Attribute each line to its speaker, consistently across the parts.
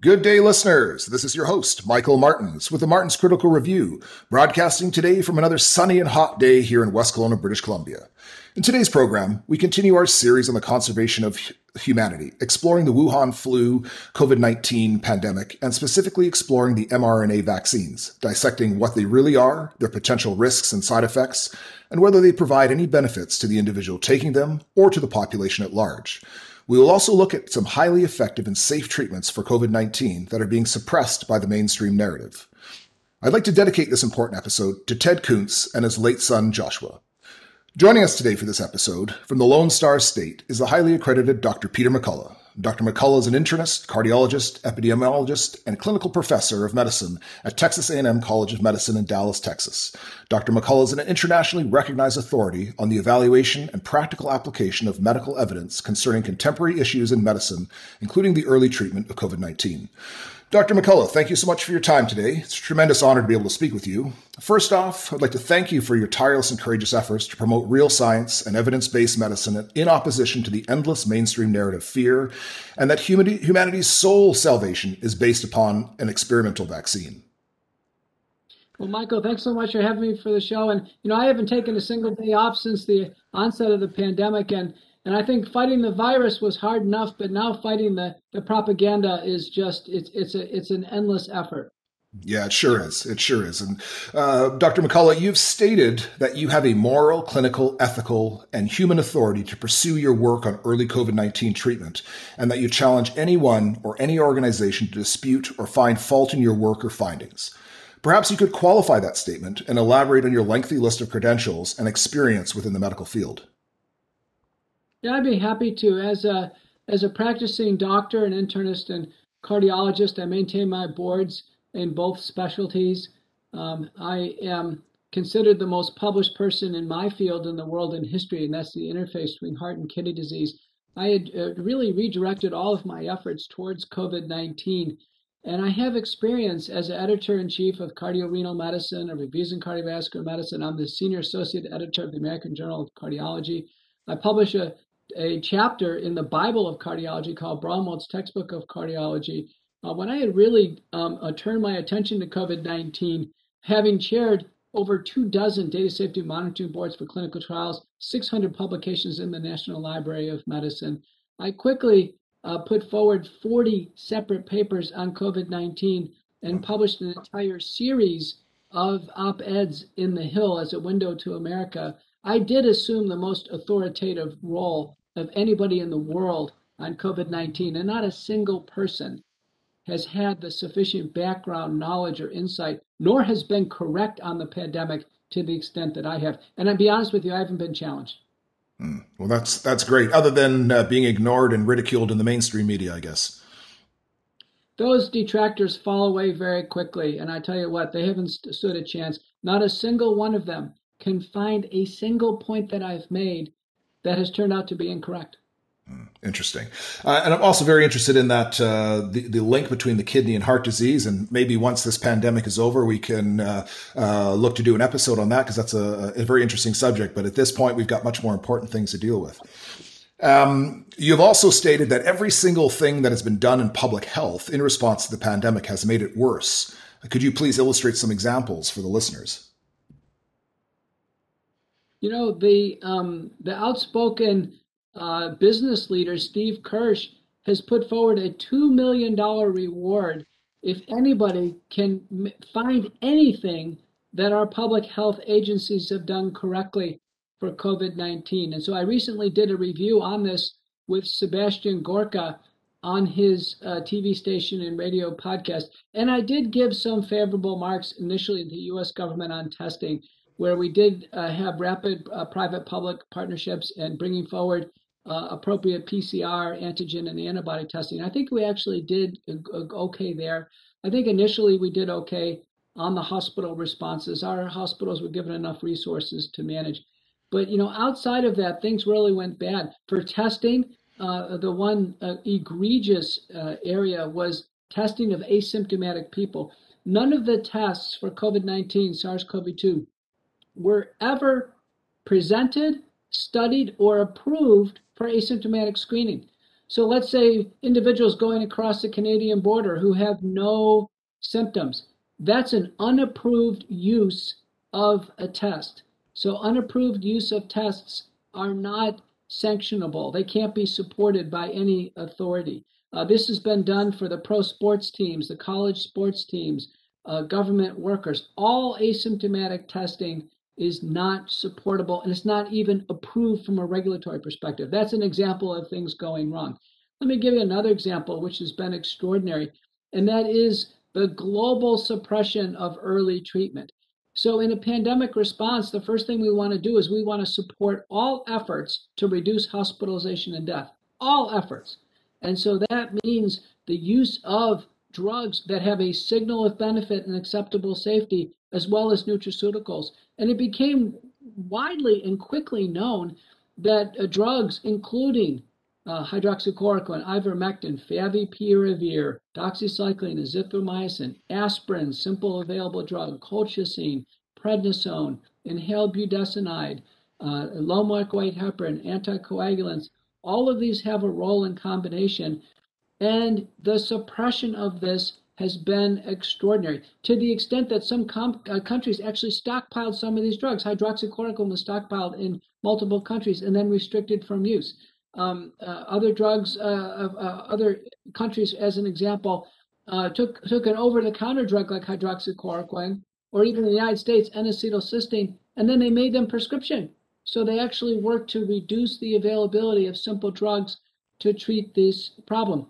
Speaker 1: Good day, listeners. This is your host, Michael Martinz, with the Martinz Critical Review, broadcasting today from another sunny and hot day here in West Kelowna, British Columbia. In today's program, we continue our series on the conservation of humanity, exploring the Wuhan flu COVID 19 pandemic, and specifically exploring the mRNA vaccines, dissecting what they really are, their potential risks and side effects, and whether they provide any benefits to the individual taking them or to the population at large. We will also look at some highly effective and safe treatments for COVID 19 that are being suppressed by the mainstream narrative. I'd like to dedicate this important episode to Ted Kuntz and his late son, Joshua. Joining us today for this episode from the Lone Star State is the highly accredited Dr. Peter McCullough, Dr. McCullough is an internist, cardiologist, epidemiologist, and clinical professor of medicine at Texas A&M College of Medicine in Dallas, Texas. Dr. McCullough is an internationally recognized authority on the evaluation and practical application of medical evidence concerning contemporary issues in medicine, including the early treatment of COVID-19. Dr. McCullough, thank you so much for your time today. It's a tremendous honor to be able to speak with you. First off, I'd like to thank you for your tireless and courageous efforts to promote real science and evidence based medicine in opposition to the endless mainstream narrative fear, and that humanity's sole salvation is based upon an experimental vaccine.
Speaker 2: Well, Michael, thanks so much for having me for the show. And, you know, I haven't taken a single day off since the onset of the pandemic. And and I think fighting the virus was hard enough, but now fighting the, the propaganda is just it's it's a it's an endless effort.
Speaker 1: Yeah, it sure is. It sure is. And uh, Dr. McCullough, you've stated that you have a moral, clinical, ethical, and human authority to pursue your work on early COVID 19 treatment, and that you challenge anyone or any organization to dispute or find fault in your work or findings. Perhaps you could qualify that statement and elaborate on your lengthy list of credentials and experience within the medical field.
Speaker 2: Yeah, I'd be happy to. As a as a practicing doctor and internist and cardiologist, I maintain my boards in both specialties. Um, I am considered the most published person in my field in the world in history, and that's the interface between heart and kidney disease. I had uh, really redirected all of my efforts towards COVID 19. And I have experience as editor in chief of cardiorenal medicine or reviews in cardiovascular medicine. I'm the senior associate editor of the American Journal of Cardiology. I publish a a chapter in the Bible of cardiology called Braunwald's Textbook of Cardiology. Uh, when I had really um, uh, turned my attention to COVID 19, having chaired over two dozen data safety monitoring boards for clinical trials, 600 publications in the National Library of Medicine, I quickly uh, put forward 40 separate papers on COVID 19 and published an entire series of op eds in The Hill as a window to America. I did assume the most authoritative role of anybody in the world on COVID 19, and not a single person has had the sufficient background knowledge or insight, nor has been correct on the pandemic to the extent that I have. And I'll be honest with you, I haven't been challenged.
Speaker 1: Mm. Well, that's that's great. Other than uh, being ignored and ridiculed in the mainstream media, I guess.
Speaker 2: Those detractors fall away very quickly, and I tell you what, they haven't stood a chance. Not a single one of them can find a single point that I've made that has turned out to be incorrect.
Speaker 1: Hmm, interesting. Uh, and I'm also very interested in that uh, the, the link between the kidney and heart disease. And maybe once this pandemic is over, we can uh, uh look to do an episode on that because that's a, a, very interesting subject. But at this point, we've got much more important things to deal with. Um, you've also stated that every single thing that has been done in public health in response to the pandemic has made it worse. Could you please illustrate some examples for the listeners?
Speaker 2: You know, the um, the outspoken uh, business leader Steve Kirsch has put forward a two million dollar reward if anybody can m- find anything that our public health agencies have done correctly for COVID 19. And so I recently did a review on this with Sebastian Gorka on his uh, TV station and radio podcast. And I did give some favorable marks initially to the US government on testing where we did uh, have rapid uh, private public partnerships and bringing forward uh, appropriate PCR, antigen, and antibody testing. I think we actually did okay there. I think initially we did okay on the hospital responses. Our hospitals were given enough resources to manage. But you know, outside of that, things really went bad. For testing, uh, the one uh, egregious uh, area was testing of asymptomatic people. None of the tests for COVID 19, SARS CoV 2 were ever presented, studied, or approved for asymptomatic screening. So let's say individuals going across the Canadian border who have no symptoms. That's an unapproved use of a test. So unapproved use of tests are not sanctionable. They can't be supported by any authority. Uh, this has been done for the pro sports teams, the college sports teams, uh, government workers. All asymptomatic testing is not supportable and it's not even approved from a regulatory perspective. That's an example of things going wrong. Let me give you another example, which has been extraordinary, and that is the global suppression of early treatment. So, in a pandemic response, the first thing we want to do is we want to support all efforts to reduce hospitalization and death, all efforts. And so that means the use of drugs that have a signal of benefit and acceptable safety, as well as nutraceuticals. And it became widely and quickly known that uh, drugs, including uh, hydroxychloroquine, ivermectin, favipiravir, doxycycline, azithromycin, aspirin, simple available drug, colchicine, prednisone, inhaled budesonide, uh, low molecular weight heparin, anticoagulants, all of these have a role in combination. And the suppression of this has been extraordinary to the extent that some com- uh, countries actually stockpiled some of these drugs. Hydroxychloroquine was stockpiled in multiple countries and then restricted from use. Um, uh, other drugs, uh, uh, other countries, as an example, uh, took took an over-the-counter drug like hydroxychloroquine, or even in the United States, N-acetylcysteine, and then they made them prescription. So they actually worked to reduce the availability of simple drugs to treat this problem.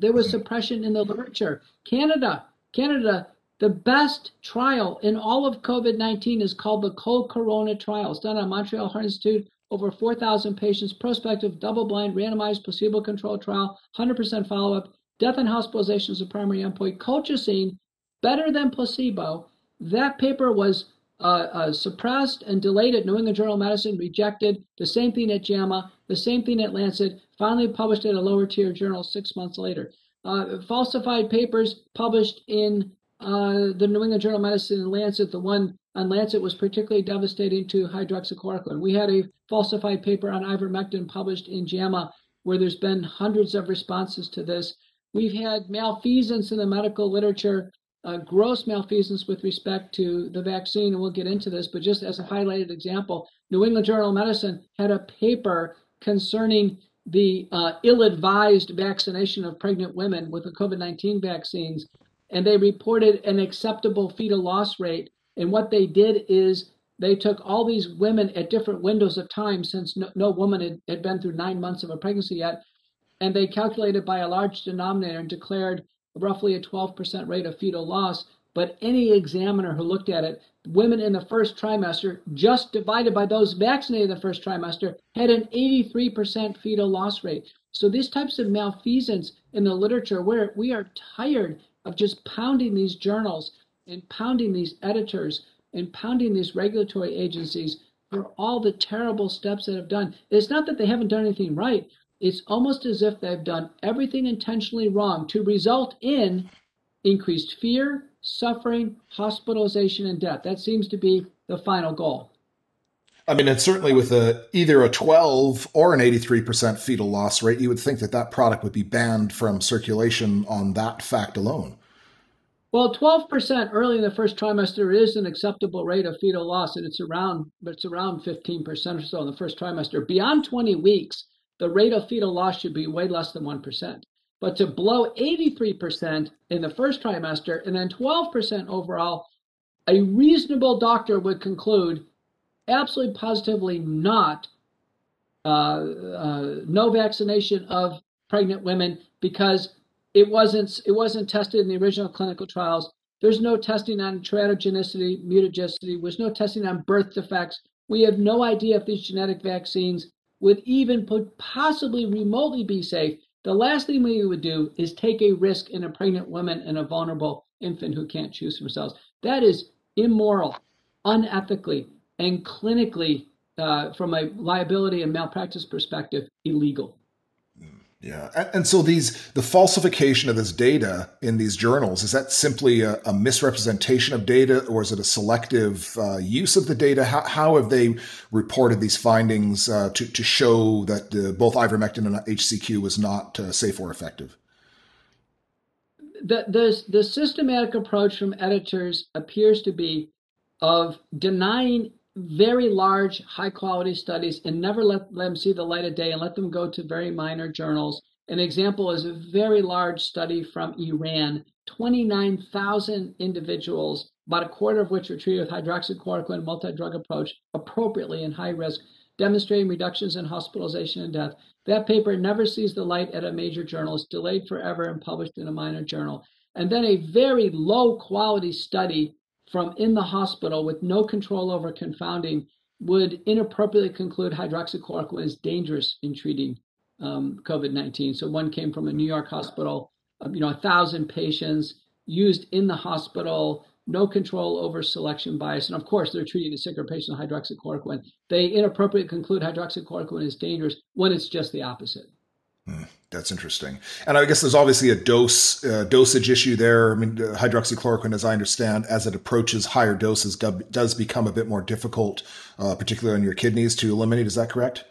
Speaker 2: There was hmm. suppression in the literature. Canada, Canada, the best trial in all of COVID 19 is called the COLCORONA trial. It's done at Montreal Heart Institute over 4,000 patients, prospective, double blind, randomized, placebo controlled trial, 100% follow up, death and hospitalization is the primary endpoint. Colchicine, better than placebo. That paper was uh, uh, suppressed and delayed at New England Journal of Medicine, rejected. The same thing at JAMA, the same thing at Lancet, finally published in a lower tier journal six months later. Uh, falsified papers published in uh, the New England Journal of Medicine and Lancet, the one on Lancet was particularly devastating to hydroxychloroquine. We had a falsified paper on ivermectin published in JAMA where there's been hundreds of responses to this. We've had malfeasance in the medical literature, uh, gross malfeasance with respect to the vaccine, and we'll get into this, but just as a highlighted example, New England Journal of Medicine had a paper concerning the uh, ill advised vaccination of pregnant women with the COVID 19 vaccines, and they reported an acceptable fetal loss rate and what they did is they took all these women at different windows of time since no, no woman had, had been through nine months of a pregnancy yet, and they calculated by a large denominator and declared roughly a 12% rate of fetal loss. But any examiner who looked at it, women in the first trimester, just divided by those vaccinated in the first trimester, had an 83% fetal loss rate. So these types of malfeasance in the literature, where we are tired of just pounding these journals and pounding these editors and pounding these regulatory agencies for all the terrible steps that have done. It's not that they haven't done anything right. It's almost as if they've done everything intentionally wrong to result in increased fear, suffering, hospitalization, and death. That seems to be the final goal.
Speaker 1: I mean, it's certainly with a either a 12 or an 83% fetal loss rate, you would think that that product would be banned from circulation on that fact alone.
Speaker 2: Well, 12% early in the first trimester is an acceptable rate of fetal loss, and it's around it's around 15% or so in the first trimester. Beyond 20 weeks, the rate of fetal loss should be way less than 1%. But to blow 83% in the first trimester and then 12% overall, a reasonable doctor would conclude absolutely positively not uh, uh, no vaccination of pregnant women because it wasn't it wasn't tested in the original clinical trials. There's no testing on teratogenicity, mutagenicity. There's no testing on birth defects. We have no idea if these genetic vaccines would even possibly remotely be safe. The last thing we would do is take a risk in a pregnant woman and a vulnerable infant who can't choose for themselves. That is immoral, unethically, and clinically, uh, from a liability and malpractice perspective, illegal.
Speaker 1: Yeah, and, and, so these the falsification of this data in these journals is that simply a, a misrepresentation of data, or is it a selective uh, use of the data? How, how have they reported these findings uh, to to show that uh, both ivermectin and HCQ was not uh, safe or effective?
Speaker 2: The, the the systematic approach from editors appears to be of denying very large, high quality studies and never let them see the light of day and let them go to very minor journals. An example is a very large study from Iran 29,000 individuals, about a quarter of which were treated with hydroxychloroquine multi drug approach appropriately in high risk, demonstrating reductions in hospitalization and death. That paper never sees the light at a major journal. It's delayed forever and published in a minor journal. And then a very low quality study from in the hospital with no control over confounding would inappropriately conclude hydroxychloroquine is dangerous in treating um, COVID-19. So one came from a New York hospital, uh, you know, a thousand patients used in the hospital, no control over selection bias, and of course they're treating a sicker patient with hydroxychloroquine. They inappropriately conclude hydroxychloroquine is dangerous when it's just the opposite.
Speaker 1: Hmm. That's interesting. And I guess there's obviously a dose uh, dosage issue there. I mean, hydroxychloroquine, as I understand, as it approaches higher doses, does become a bit more difficult, uh, particularly on your kidneys, to eliminate. Is that correct?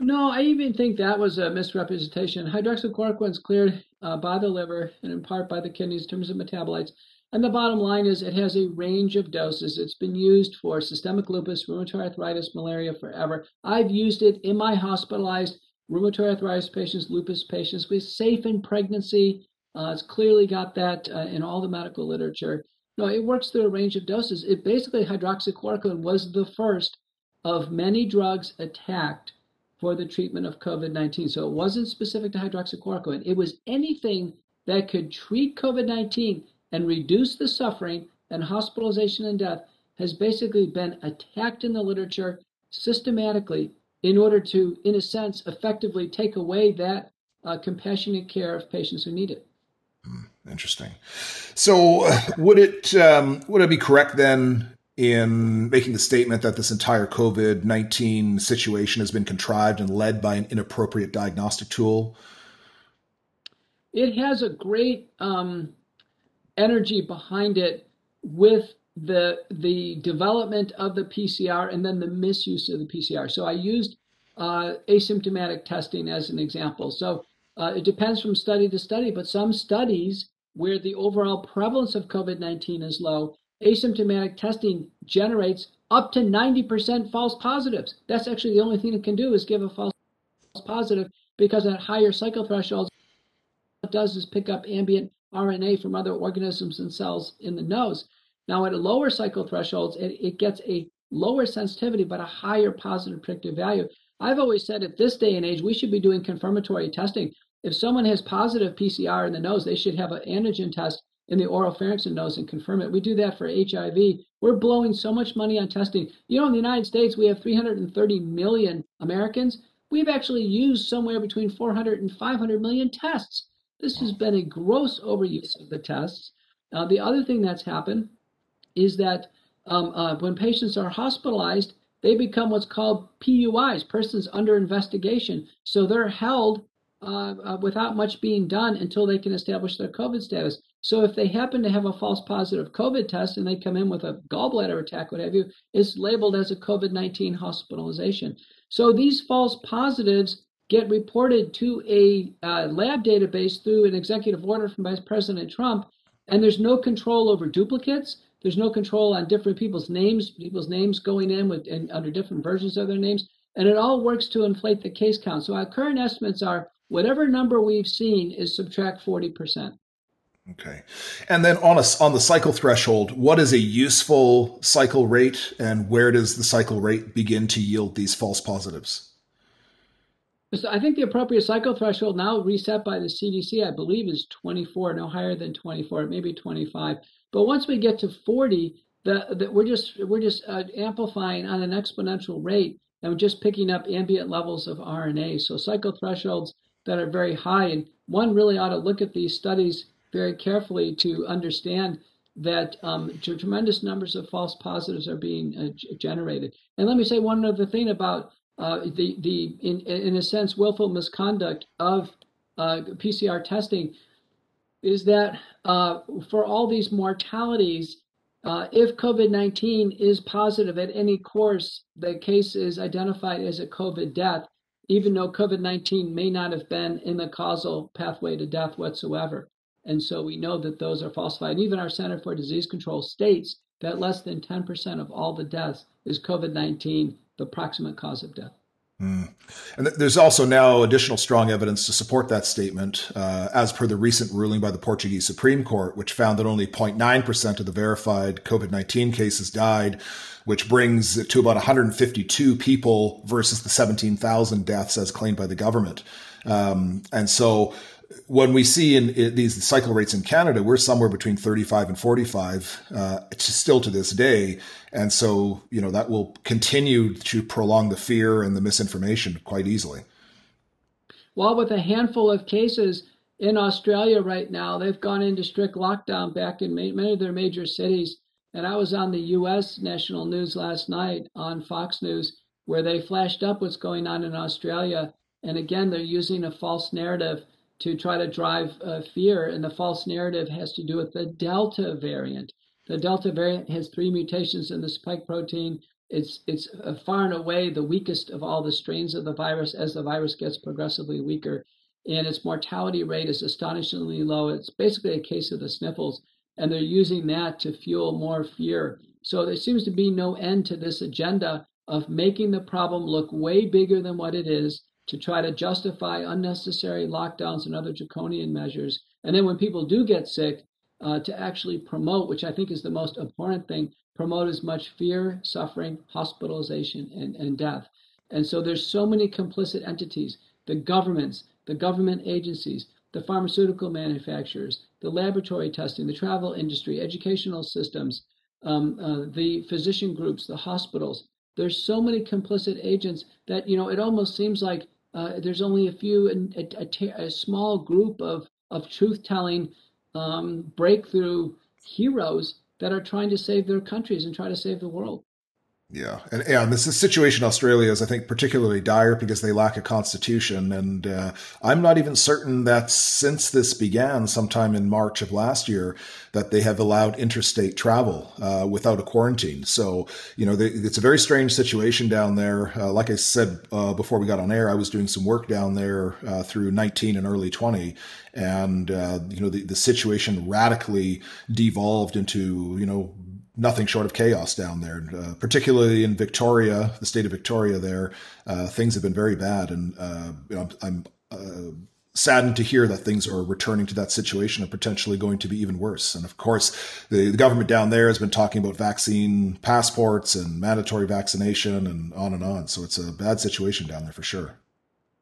Speaker 2: No, I even think that was a misrepresentation. Hydroxychloroquine is cleared uh, by the liver and in part by the kidneys in terms of metabolites. And the bottom line is it has a range of doses. It's been used for systemic lupus, rheumatoid arthritis, malaria forever. I've used it in my hospitalized rheumatoid arthritis patients, lupus patients with safe in pregnancy. Uh, it's clearly got that uh, in all the medical literature. No, it works through a range of doses. It basically hydroxychloroquine was the first of many drugs attacked for the treatment of COVID-19. So it wasn't specific to hydroxychloroquine. It was anything that could treat COVID-19 and reduce the suffering and hospitalization and death has basically been attacked in the literature systematically in order to, in a sense, effectively take away that uh, compassionate care of patients who need it.
Speaker 1: Hmm, interesting. So, would it um, would it be correct then in making the statement that this entire COVID nineteen situation has been contrived and led by an inappropriate diagnostic tool?
Speaker 2: It has a great um, energy behind it with the the development of the PCR and then the misuse of the PCR. So I used uh, asymptomatic testing as an example. So uh, it depends from study to study, but some studies where the overall prevalence of COVID 19 is low, asymptomatic testing generates up to 90% false positives. That's actually the only thing it can do is give a false positive because at higher cycle thresholds, it does is pick up ambient RNA from other organisms and cells in the nose. Now, at lower cycle thresholds, it, it gets a lower sensitivity, but a higher positive predictive value. I've always said at this day and age, we should be doing confirmatory testing. If someone has positive PCR in the nose, they should have an antigen test in the oral pharynx and nose and confirm it. We do that for HIV. We're blowing so much money on testing. You know, in the United States, we have 330 million Americans. We've actually used somewhere between 400 and 500 million tests. This has been a gross overuse of the tests. Uh, the other thing that's happened is that um, uh, when patients are hospitalized, they become what's called PUIs, persons under investigation. So they're held uh, uh, without much being done until they can establish their COVID status. So if they happen to have a false positive COVID test and they come in with a gallbladder attack, what have you, it's labeled as a COVID 19 hospitalization. So these false positives get reported to a uh, lab database through an executive order from Vice President Trump, and there's no control over duplicates. There's no control on different people's names, people's names going in with and under different versions of their names, and it all works to inflate the case count. So our current estimates are whatever number we've seen is subtract 40%.
Speaker 1: Okay. And then on a, on the cycle threshold, what is a useful cycle rate and where does the cycle rate begin to yield these false positives?
Speaker 2: So I think the appropriate cycle threshold now reset by the CDC, I believe, is 24, no higher than 24, maybe 25. But once we get to 40, the, the, we're just we're just uh, amplifying on an exponential rate, and we're just picking up ambient levels of RNA. So cycle thresholds that are very high, and one really ought to look at these studies very carefully to understand that um, tremendous numbers of false positives are being uh, generated. And let me say one other thing about uh, the the in in a sense willful misconduct of uh, PCR testing is that uh, for all these mortalities, uh, if COVID 19 is positive at any course, the case is identified as a COVID death, even though COVID 19 may not have been in the causal pathway to death whatsoever. And so we know that those are falsified. And even our Center for Disease Control states that less than 10% of all the deaths is COVID 19, the proximate cause of death.
Speaker 1: Mm. And th- there's also now additional strong evidence to support that statement, uh, as per the recent ruling by the Portuguese Supreme Court, which found that only 0.9% of the verified COVID 19 cases died, which brings it to about 152 people versus the 17,000 deaths as claimed by the government. Um, and so when we see in, in, these cycle rates in Canada, we're somewhere between 35 and 45, uh, still to this day. And so, you know, that will continue to prolong the fear and the misinformation quite easily.
Speaker 2: Well, with a handful of cases in Australia right now, they've gone into strict lockdown back in many of their major cities. And I was on the US national news last night on Fox News, where they flashed up what's going on in Australia. And again, they're using a false narrative to try to drive uh, fear. And the false narrative has to do with the Delta variant. The Delta variant has three mutations in the spike protein. It's it's uh, far and away the weakest of all the strains of the virus as the virus gets progressively weaker, and its mortality rate is astonishingly low. It's basically a case of the sniffles, and they're using that to fuel more fear. So there seems to be no end to this agenda of making the problem look way bigger than what it is to try to justify unnecessary lockdowns and other draconian measures. And then when people do get sick, uh, to actually promote, which I think is the most important thing, promote as much fear, suffering, hospitalization, and, and death. And so there's so many complicit entities, the governments, the government agencies, the pharmaceutical manufacturers, the laboratory testing, the travel industry, educational systems, um, uh, the physician groups, the hospitals. There's so many complicit agents that you know it almost seems like uh, there's only a few, a, a, a, small group of, of truth telling um, breakthrough heroes that are trying to save their countries and try to save the world.
Speaker 1: Yeah, and yeah, this situation in Australia is, I think, particularly dire because they lack a constitution, and uh, I'm not even certain that since this began, sometime in March of last year, that they have allowed interstate travel uh, without a quarantine. So, you know, they, it's a very strange situation down there. Uh, like I said uh, before we got on air, I was doing some work down there uh, through 19 and early 20, and uh, you know, the, the situation radically devolved into you know nothing short of chaos down there, uh, particularly in Victoria, the state of Victoria. There, uh, things have been very bad, and uh, you know, I'm, uh, saddened to hear that things are returning to that situation and potentially going to be even worse. And of course, the, the government down there has been talking about vaccine passports and mandatory vaccination and on and on. So it's a bad situation down there for sure.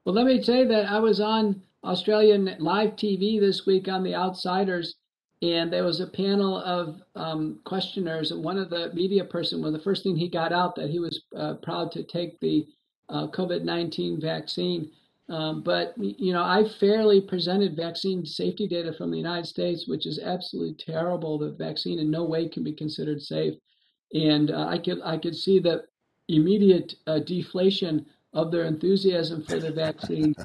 Speaker 2: Well, let me say that I was on Australian live TV this week on The Outsiders and there was a panel of um, questioners. And one of the media person well the first thing he got out that he was uh, proud to take the uh, covid-19 vaccine. Um, but you know i fairly presented vaccine safety data from the united states which is absolutely terrible. The vaccine in no way can be considered safe. And uh, i could i could see the immediate uh, deflation of their enthusiasm for the vaccine.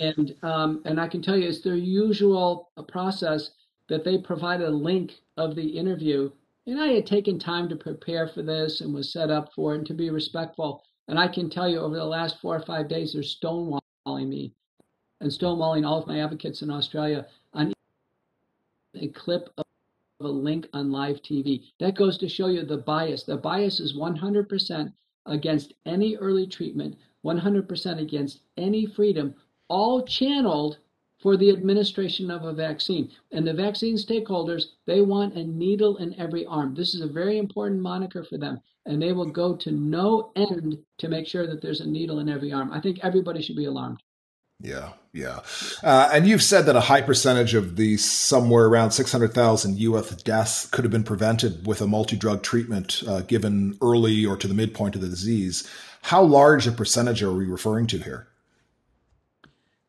Speaker 2: And um, and i can tell you it's their usual uh, process that they provided a link of the interview. And I had taken time to prepare for this and was set up for it and to be respectful. And I can tell you over the last four or five days, they're stonewalling me and stonewalling all of my advocates in Australia on a clip of a link on live TV. That goes to show you the bias. The bias is 100% against any early treatment, 100% against any freedom, all channeled for the administration of a vaccine. And the vaccine stakeholders, they want a needle in every arm. This is a very important moniker for them. And they will go to no end to make sure that there's a needle in every arm. I think everybody should be alarmed.
Speaker 1: Yeah, yeah. Uh, and you've said that a high percentage of the somewhere around 600,000 US deaths could have been prevented with a multi drug treatment uh, given early or to the midpoint of the disease. How large a percentage are we referring to here?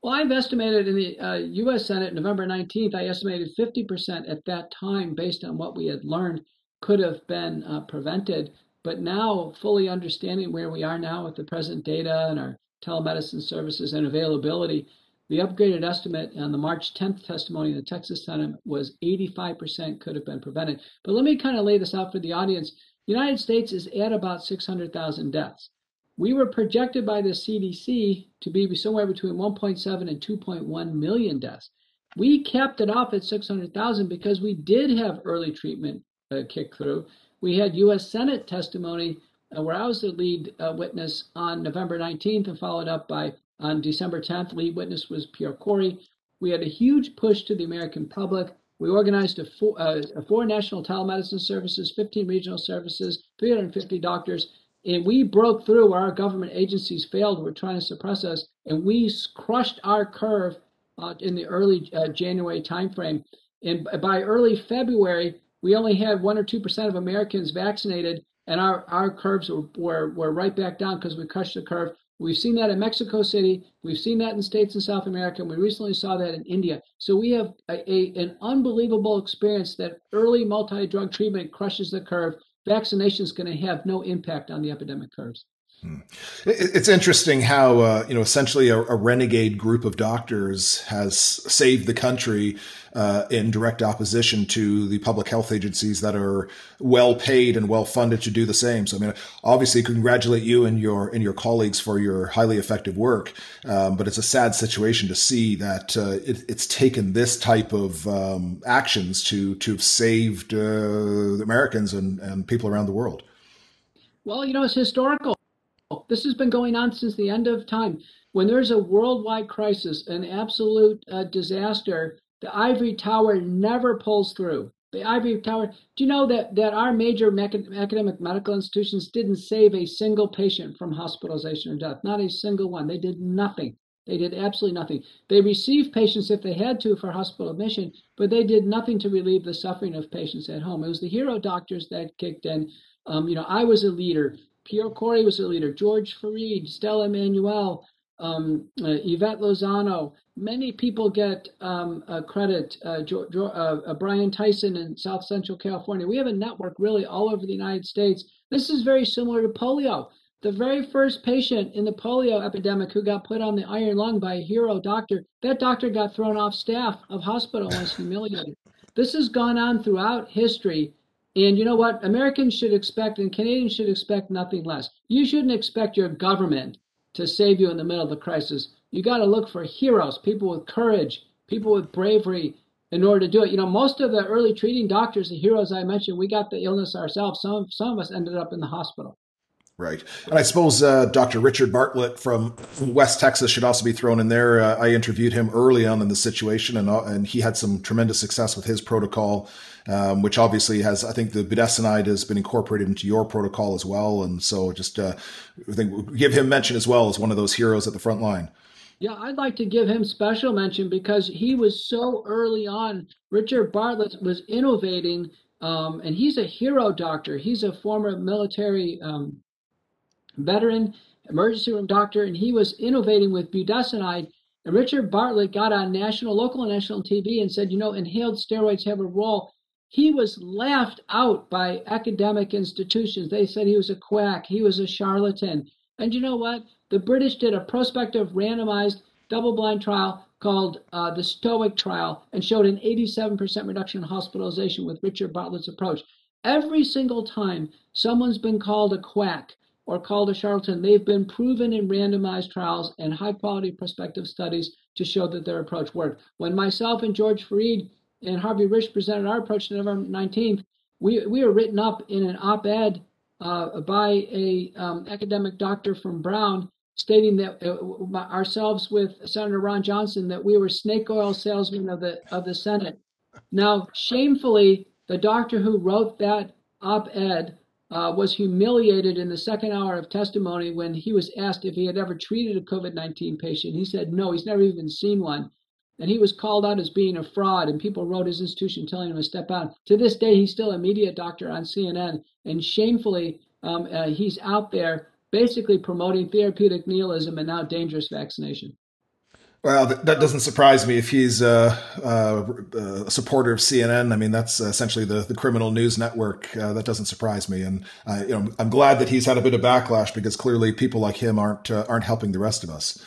Speaker 2: Well, I've estimated in the uh, U.S. Senate, November 19th, I estimated 50% at that time, based on what we had learned, could have been uh, prevented. But now, fully understanding where we are now with the present data and our telemedicine services and availability, The upgraded estimate on the March 10th testimony in the Texas Senate was 85% could have been prevented. But let me kind of lay this out for the audience. The United States is at about 600,000 deaths. We were projected by the CDC to be somewhere between 1.7 and 2.1 million deaths. We kept it off at 600,000 because we did have early treatment uh, kick through. We had U.S. Senate testimony uh, where I was the lead uh, witness on November 19th and followed up by on December 10th. Lead witness was Pierre Kory. We had a huge push to the American public. We organized a four, uh, a four national telemedicine services, 15 regional services, 350 doctors, and we broke through where our government agencies failed. Were trying to suppress us, and we crushed our curve uh, in the early uh, January timeframe. And by early February, we only had one or two percent of Americans vaccinated, and our, our curves were, were, were right back down because we crushed the curve. We've seen that in Mexico City. We've seen that in states in South America. And we recently saw that in India. So we have a, a an unbelievable experience that early multi-drug treatment crushes the curve. Vaccination is going to have no impact on the epidemic curves.
Speaker 1: Hmm. It's interesting how uh, you know essentially a, a, renegade group of doctors has saved the country uh, in direct opposition to the public health agencies that are well paid and well funded to do the same. So I mean, obviously, congratulate you and your and your colleagues for your highly effective work. Um, but it's a sad situation to see that uh, it, it's taken this type of um, actions to to have saved uh, Americans and, and people around the world.
Speaker 2: Well, you know, it's historical this has been going on since the end of time. When there's a worldwide crisis, an absolute uh, disaster, the ivory tower never pulls through. The ivory tower. Do you know that that our major academic medical institutions didn't save a single patient from hospitalization or death? Not a single one. They did nothing. They did absolutely nothing. They received patients if they had to for hospital admission, but they did nothing to relieve the suffering of patients at home. It was the hero doctors that kicked in. Um, you know, I was a leader. Pierre Kory was a leader, George Fareed, Stella Immanuel, um, uh, Ivette Lozano. Many people get um, credit. Uh, jo- jo- uh, uh, Brian Tyson in South Central California. We have a network really all over the United States. This is very similar to polio. The very first patient in the polio epidemic who got put on the iron lung by a hero doctor, that doctor got thrown off staff of hospital and was humiliated. This has gone on throughout history and you know what? Americans should expect and Canadians should expect nothing less. You shouldn't expect your government to save you in the middle of the crisis. You got to look for heroes, people with courage, people with bravery in order to do it. You know, most of the early treating doctors, the heroes I mentioned, we got the illness ourselves. Some, some of us ended up in the hospital.
Speaker 1: Right. And I suppose uh, Dr. Richard Bartlett from West Texas should also be thrown in there. Uh, I interviewed him early on in the situation, and, uh, and he had some tremendous success with his protocol, um, which obviously has, I think the budesonide has been incorporated into your protocol as well. And so just uh, I think give him mention as well as one of those heroes at the front line.
Speaker 2: Yeah, I'd like to give him special mention because he was so early on. Richard Bartlett was innovating, um, and he's a hero doctor. He's a former military um, veteran emergency room doctor, and he was innovating with budesonide. And Richard Bartlett got on national, local, and national TV and said, you know, inhaled steroids have a role. He was laughed out by academic institutions. They said he was a quack, he was a charlatan. And you know what? The British did a prospective randomized double blind trial called uh, the STOIC trial and showed an 87% reduction in hospitalization with Richard Bartlett's approach. Every single time someone's been called a quack, or called a charlatan, they've been proven in randomized trials and high quality prospective studies to show that their approach worked. When myself and George Fareed and Harvey Risch presented our approach to November 19th, we, we were written up in an op ed uh, by a um, academic doctor from Brown stating that uh, ourselves with Senator Ron Johnson that we were snake oil salesmen of the of the Senate. Now, shamefully, the doctor who wrote that op-ed uh, was humiliated in the second hour of testimony when he was asked if he had ever treated a COVID 19 patient. He said no, he's never even seen one. And he was called out as being a fraud, and people wrote his institution telling him to step out. To this day, he's still a media doctor on CNN, and shamefully, um, uh, he's out there basically promoting therapeutic nihilism and now dangerous vaccination.
Speaker 1: Well, that, doesn't surprise me if he's uh, uh, a supporter of CNN. I mean, that's essentially the, the criminal news network. Uh, that doesn't surprise me, and you know, I'm glad that he's had a bit of backlash because clearly people like him aren't uh, aren't helping the rest of us.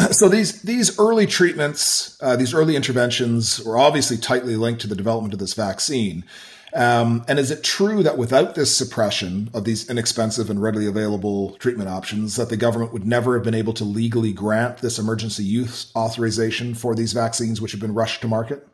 Speaker 1: so these these early treatments, uh, these early interventions, were obviously tightly linked to the development of this vaccine. Um, and is it true that without this suppression of these inexpensive and readily available treatment options, that the government would never have been able to legally grant this emergency use authorization for these vaccines, which have been rushed to market?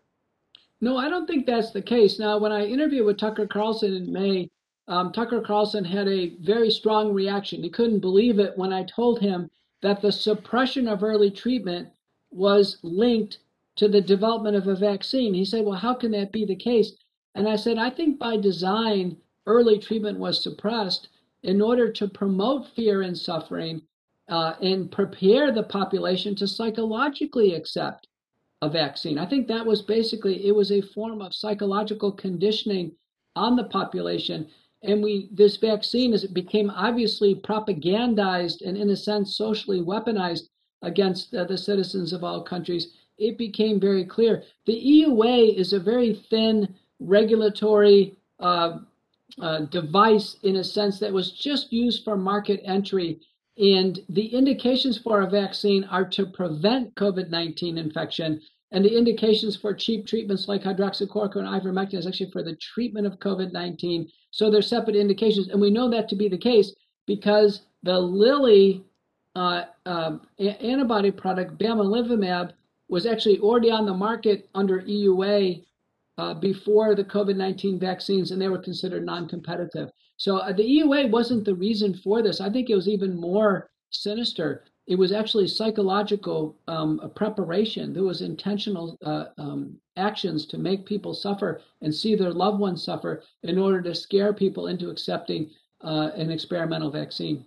Speaker 2: No, I don't think that's the case. Now, when I interviewed with Tucker Carlson in May, um, Tucker Carlson had a very strong reaction. He couldn't believe it when I told him that the suppression of early treatment was linked to the development of a vaccine. He said, Well, how can that be the case? And I said, I think by design, early treatment was suppressed in order to promote fear and suffering uh, and prepare the population to psychologically accept a vaccine. I think that was basically it was a form of psychological conditioning on the population. And we this vaccine as it became obviously propagandized and in a sense socially weaponized against uh, the citizens of all countries, it became very clear. The EUA is a very thin regulatory uh, uh, device in a sense that was just used for market entry. And the indications for a vaccine are to prevent COVID 19 infection. And the indications for cheap treatments like hydroxychloroquine and ivermectin is actually for the treatment of COVID 19. So they're separate indications. And we know that to be the case because the Lilly uh, uh, antibody product, bamlanivimab, was actually already on the market under EUA uh, before the COVID 19 vaccines, and they were considered non competitive. So uh, the EUA wasn't the reason for this. I think it was even more sinister. It was actually psychological um, preparation. There was intentional uh, um, actions to make people suffer and see their loved ones suffer in order to scare people into accepting uh, an experimental vaccine.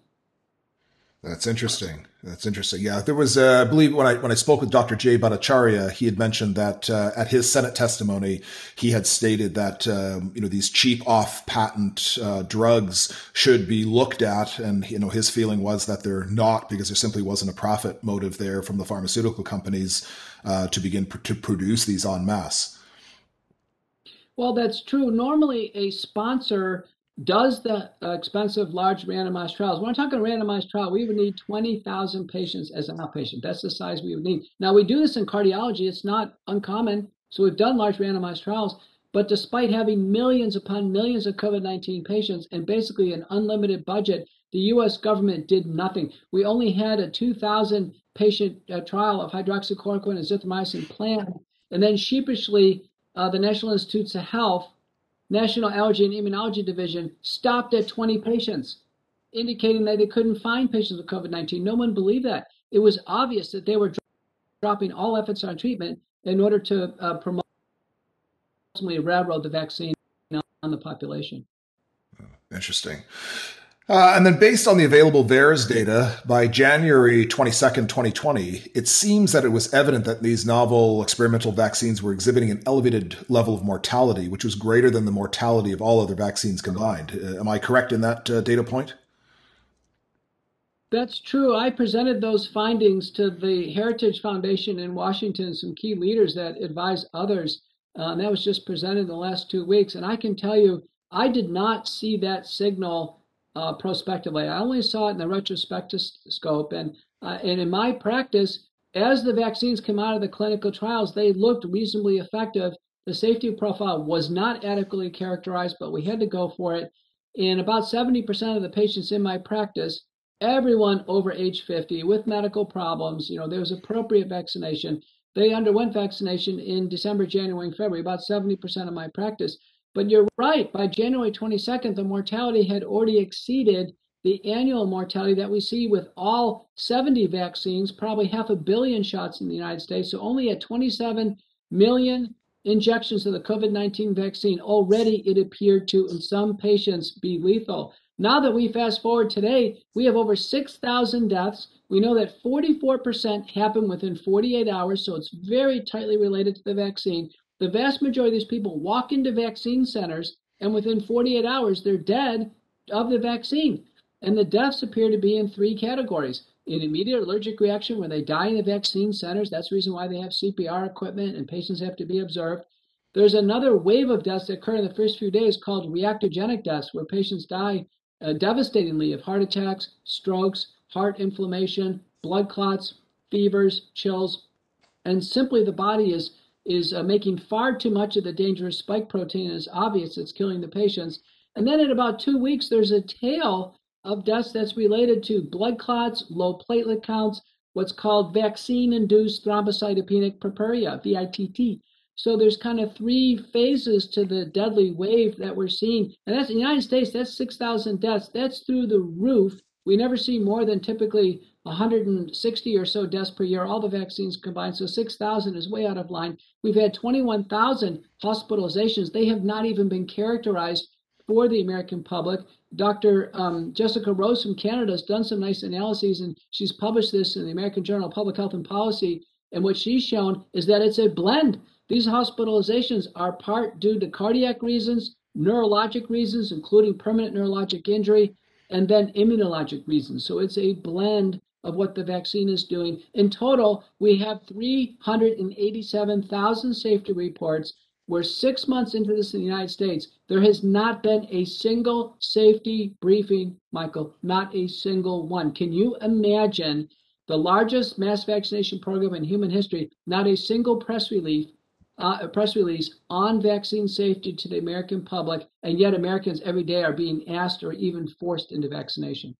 Speaker 1: That's interesting. That's interesting. Yeah, there was, uh, I believe, when I when I spoke with Dr. Jay Bhattacharya, he had mentioned that uh, at his Senate testimony, he had stated that um, you know these cheap off patent uh, drugs should be looked at, and you know his feeling was that they're not because there simply wasn't a profit motive there from the pharmaceutical companies uh, to begin pr- to produce these en masse.
Speaker 2: Well, that's true. Normally, a sponsor does the uh, expensive large randomized trials. When I'm talking randomized trial, we would need 20,000 patients as an outpatient. That's the size we would need. Now, we do this in cardiology. It's not uncommon. So we've done large randomized trials. But despite having millions upon millions of COVID 19 patients and basically an unlimited budget, the US government did nothing. We only had a 2,000 patient uh, trial of hydroxychloroquine and zithromycin planned. And then sheepishly, uh, the National Institutes of Health National Allergy and Immunology Division stopped at 20 patients, indicating that they couldn't find patients with COVID 19. No one believed that. It was obvious that they were dropping all efforts on treatment in order to uh, promote ultimately railroad the vaccine on the population.
Speaker 1: Interesting. Uh, and then, based on the available VAERS data, by January 22nd, 2020, it seems that it was evident that these novel experimental vaccines were exhibiting an elevated level of mortality, which was greater than the mortality of all other vaccines combined. Uh, am I correct in that uh, data point?
Speaker 2: That's true. I presented those findings to the Heritage Foundation in Washington, some key leaders that advise others. Uh, and that was just presented in the last two weeks. And I can tell you, I did not see that signal uh, prospectively. I only saw it in the retrospective scope. And, uh, and in my practice, as the vaccines came out of the clinical trials, they looked reasonably effective. The safety profile was not adequately characterized, but we had to go for it. In about 70% of the patients in my practice, everyone over age 50 with medical problems, you know, there was appropriate vaccination. They underwent vaccination in December, January, and February, about 70% of my practice. But you're right, by January 22nd, the mortality had already exceeded the annual mortality that we see with all 70 vaccines, probably half a billion shots in the United States. So only at 27 million injections of the COVID 19 vaccine, already it appeared to, in some patients, be lethal. Now that we fast forward today, we have over 6,000 deaths. We know that 44% happen within 48 hours, so it's very tightly related to the vaccine. The vast majority of these people walk into vaccine centers, and within 48 hours, they're dead of the vaccine. And the deaths appear to be in three categories an immediate allergic reaction where they die in the vaccine centers. That's the reason why they have CPR equipment and patients have to be observed. There's another wave of deaths that occur in the first few days called reactogenic deaths, where patients die uh, devastatingly of heart attacks, strokes, heart inflammation, blood clots, fevers, chills, and simply the body is is uh, making far too much of the dangerous spike protein. It's obvious it's killing the patients. And then in about two weeks, there's a tail of deaths that's related to blood clots, low platelet counts, what's called vaccine-induced thrombocytopenic purpura, VITT. So there's kind of three phases to the deadly wave that we're seeing. And that's in the United States, that's 6,000 deaths. That's through the roof. We never see more than typically 160 or so deaths per year, all the vaccines combined. So 6,000 is way out of line. We've had 21,000 hospitalizations. They have not even been characterized for the American public. Dr. Um, Jessica Rose from Canada has done some nice analyses, and she's published this in the American Journal of Public Health and Policy. And what she's shown is that it's a blend these hospitalizations are part due to cardiac reasons, neurologic reasons, including permanent neurologic injury, and then immunologic reasons. So it's a blend of what the vaccine is doing. In total, we have 387,000 safety reports. We're six months into this in the United States. There has not been a single safety briefing, Michael, not a single one. Can you imagine the largest mass vaccination program in human history? Not a single press release uh, press release on vaccine safety to the American public, and yet Americans every day are being asked or even forced into vaccination.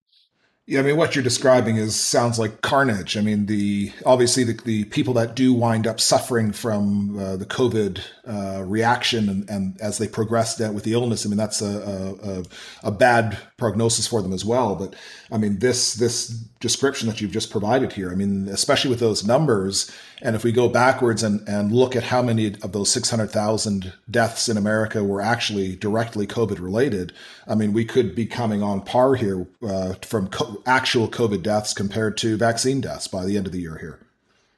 Speaker 1: Yeah, I mean, what you're describing is sounds like carnage. I mean, the obviously the, the people that do wind up suffering from uh, the COVID uh, reaction and, and as they progress with the illness, I mean, that's a, a, a bad prognosis for them as well. But I mean, this this description that you've just provided here, I mean, especially with those numbers, and if we go backwards and, and look at how many of those 600,000 deaths in America were actually directly COVID related, I mean, we could be coming on par here uh, from co- actual COVID deaths compared to vaccine deaths by the end of the year here.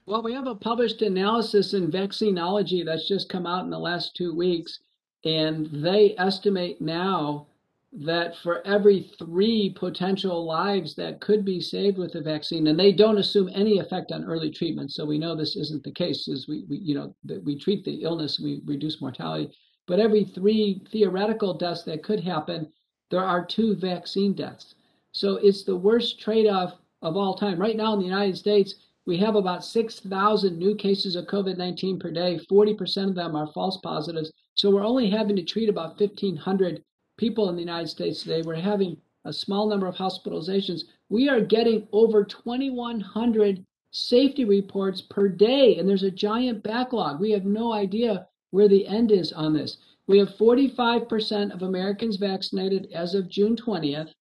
Speaker 2: Well, we have a published analysis in Vaccinology that's just come out in the last two weeks, and they estimate now that for every three potential lives that could be saved with the vaccine, and they don't assume any effect on early treatment, so we know this isn't the case. Is we, we you know that we treat the illness, we reduce mortality, but every three theoretical deaths that could happen, there are two vaccine deaths. So it's the worst trade-off of all time. Right now in the United States, we have about 6,000 new cases of COVID 19 per day. 40% of them are false positives. So we're only having to treat about 1,500 people in the United States today. We're having a small number of hospitalizations. We are getting over 2,100 safety reports per day, and there's a giant backlog. We have no idea where the end is on this. We have 45% of Americans vaccinated as of June 20th.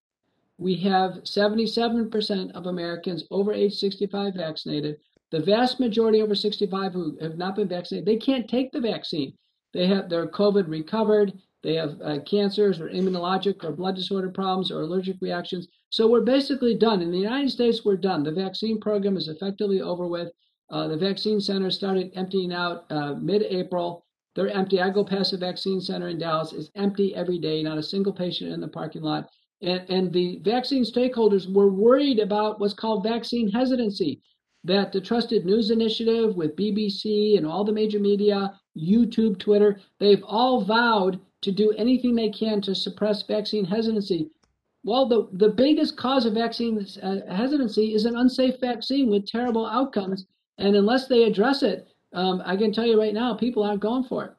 Speaker 2: We have 77% of Americans over age 65 vaccinated. The vast majority over 65 who have not been vaccinated, they can't take the vaccine. They have their COVID recovered. They have uh, cancers or immunologic or blood disorder problems or allergic reactions. So we're basically done. In the United States, we're done. The vaccine program is effectively over with. Uh, the vaccine centers started emptying out uh, mid-April. They're empty. I go past the vaccine center in Dallas. It's empty every day. Not a single patient in the parking lot. And, and the vaccine stakeholders were worried about what's called vaccine hesitancy, that the Trusted News Initiative with BBC and all the major media, YouTube, Twitter, they've all vowed to do anything they can to suppress vaccine hesitancy. Well, the, the biggest cause of vaccine uh, hesitancy is an unsafe vaccine with terrible outcomes. And unless they address it, um, I can tell you right now, people aren't going for it.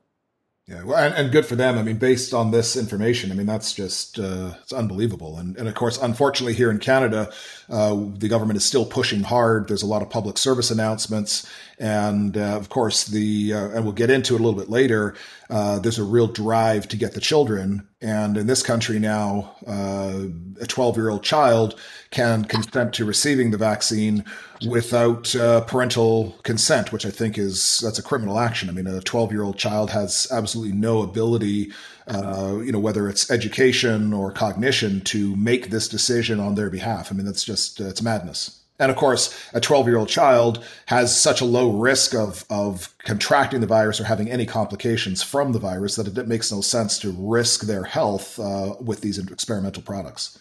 Speaker 1: Yeah, well, and, and, good for them. I mean, based on this information, I mean that's just uh, it's unbelievable. And and of course, unfortunately, here in Canada, uh, the government is still pushing hard. There's a lot of public service announcements, and uh, of course, the uh, and we'll get into it a little bit later. Uh, there's a real drive to get the children, and in this country now, uh, a 12 year old child can consent to receiving the vaccine without uh, parental consent, which I think is that's a criminal action. I mean, a 12 year old child has absolutely no ability, uh, you know, whether it's education or cognition, to make this decision on their behalf. I mean, that's just uh, it's madness. And of course, a 12 year old child has such a low risk of, of contracting the virus or having any complications from the virus that it makes no sense to risk their health uh, with these experimental products.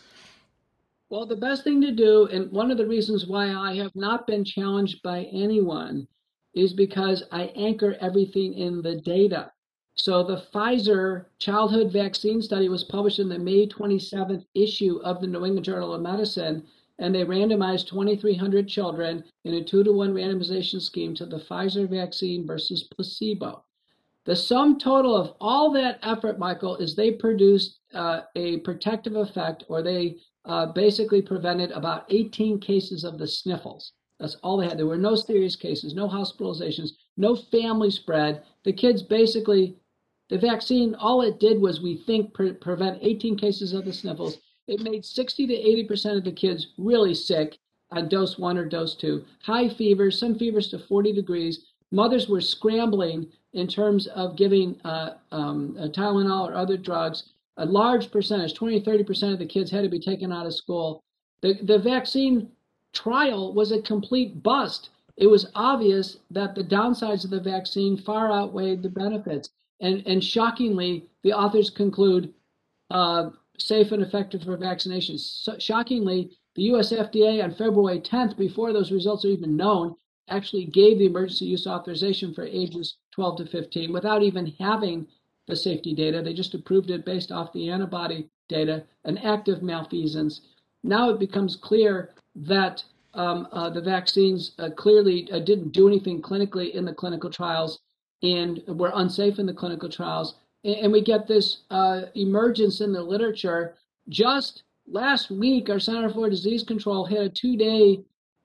Speaker 2: Well, the best thing to do, and one of the reasons why I have not been challenged by anyone, is because I anchor everything in the data. So the Pfizer childhood vaccine study was published in the May 27th issue of the New England Journal of Medicine. And they randomized 2,300 children in a two to one randomization scheme to the Pfizer vaccine versus placebo. The sum total of all that effort, Michael, is they produced uh, a protective effect, or they uh, basically prevented about 18 cases of the sniffles. That's all they had. There were no serious cases, no hospitalizations, no family spread. The kids basically, the vaccine, all it did was, we think, pre- prevent 18 cases of the sniffles. It made 60 to 80% of the kids really sick on dose one or dose two. High fevers, some fevers to 40 degrees. Mothers were scrambling in terms of giving uh, um, uh, Tylenol or other drugs. A large percentage, 20 30% of the kids had to be taken out of school. The, the vaccine trial was a complete bust. It was obvious that the downsides of the vaccine far outweighed the benefits. And, and shockingly, the authors conclude uh, safe and effective for vaccinations. So, shockingly, the US FDA on February 10th, before those results are even known, actually gave the emergency use authorization for ages 12 to 15 without even having the safety data. They just approved it based off the antibody data, an active malfeasance. Now it becomes clear that um, uh, the vaccines uh, clearly uh, didn't do anything clinically in the clinical trials and were unsafe in the clinical trials. And, we get this uh, emergence in the literature. Just last week, our Center for Disease Control had a two day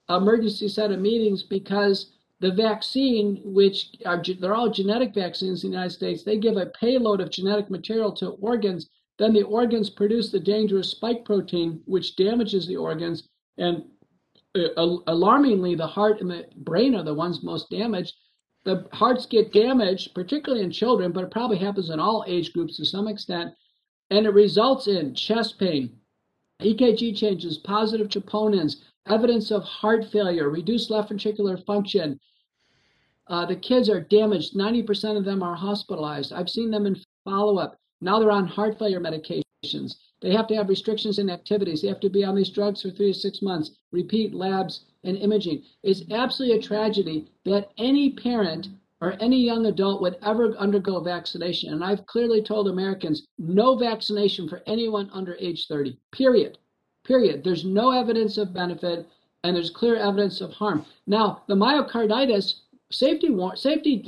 Speaker 2: emergency set of meetings because the vaccine, which are they're all genetic vaccines in the United States, they give a payload of genetic material to organs. Then the organs produce the dangerous spike protein, which damages the organs. And uh, alarmingly, the heart and the brain are the ones most damaged. The hearts get damaged, particularly in children, but it probably happens in all age groups to some extent. And it results in chest pain, EKG changes, positive troponins, evidence of heart failure, reduced left ventricular function. Uh, the kids are damaged. 90% of them are hospitalized. I've seen them in follow up. Now they're on heart failure medications. They have to have restrictions in activities. They have to be on these drugs for three to six months, repeat labs and imaging. It's absolutely a tragedy that any parent or any young adult would ever undergo vaccination. And I've clearly told Americans no vaccination for anyone under age 30, period. Period. There's no evidence of benefit and there's clear evidence of harm. Now, the myocarditis safety safety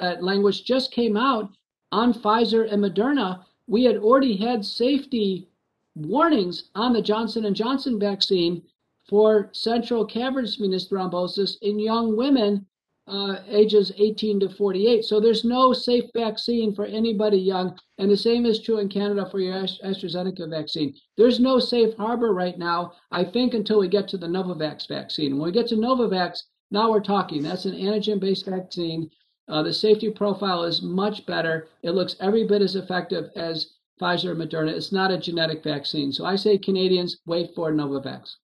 Speaker 2: uh, language just came out on Pfizer and Moderna. We had already had safety warnings on the Johnson and Johnson vaccine for central cavernous venous thrombosis in young women uh, ages 18 to 48. So there's no safe vaccine for anybody young. And the same is true in Canada for your AstraZeneca vaccine. There's no safe harbor right now, I think, until we get to the Novavax vaccine. When we get to Novavax, now we're talking. That's an antigen based vaccine. Uh, the safety profile is much better. It looks every bit as effective as Pfizer and Moderna. It's not a genetic vaccine. So I say Canadians, wait for Novavax.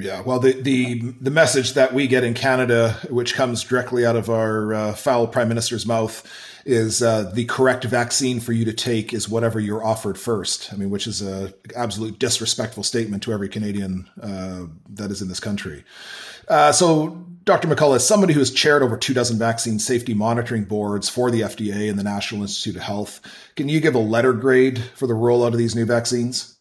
Speaker 1: Yeah, well, the, the the message that we get in Canada, which comes directly out of our uh, foul prime minister's mouth, is uh, the correct vaccine for you to take is whatever you're offered first. I mean, which is a absolute disrespectful statement to every Canadian uh, that is in this country. Uh, so, Dr. McCullough, as somebody who has chaired over two dozen vaccine safety monitoring boards for the FDA and the National Institute of Health, can you give a letter grade for the rollout of these new vaccines?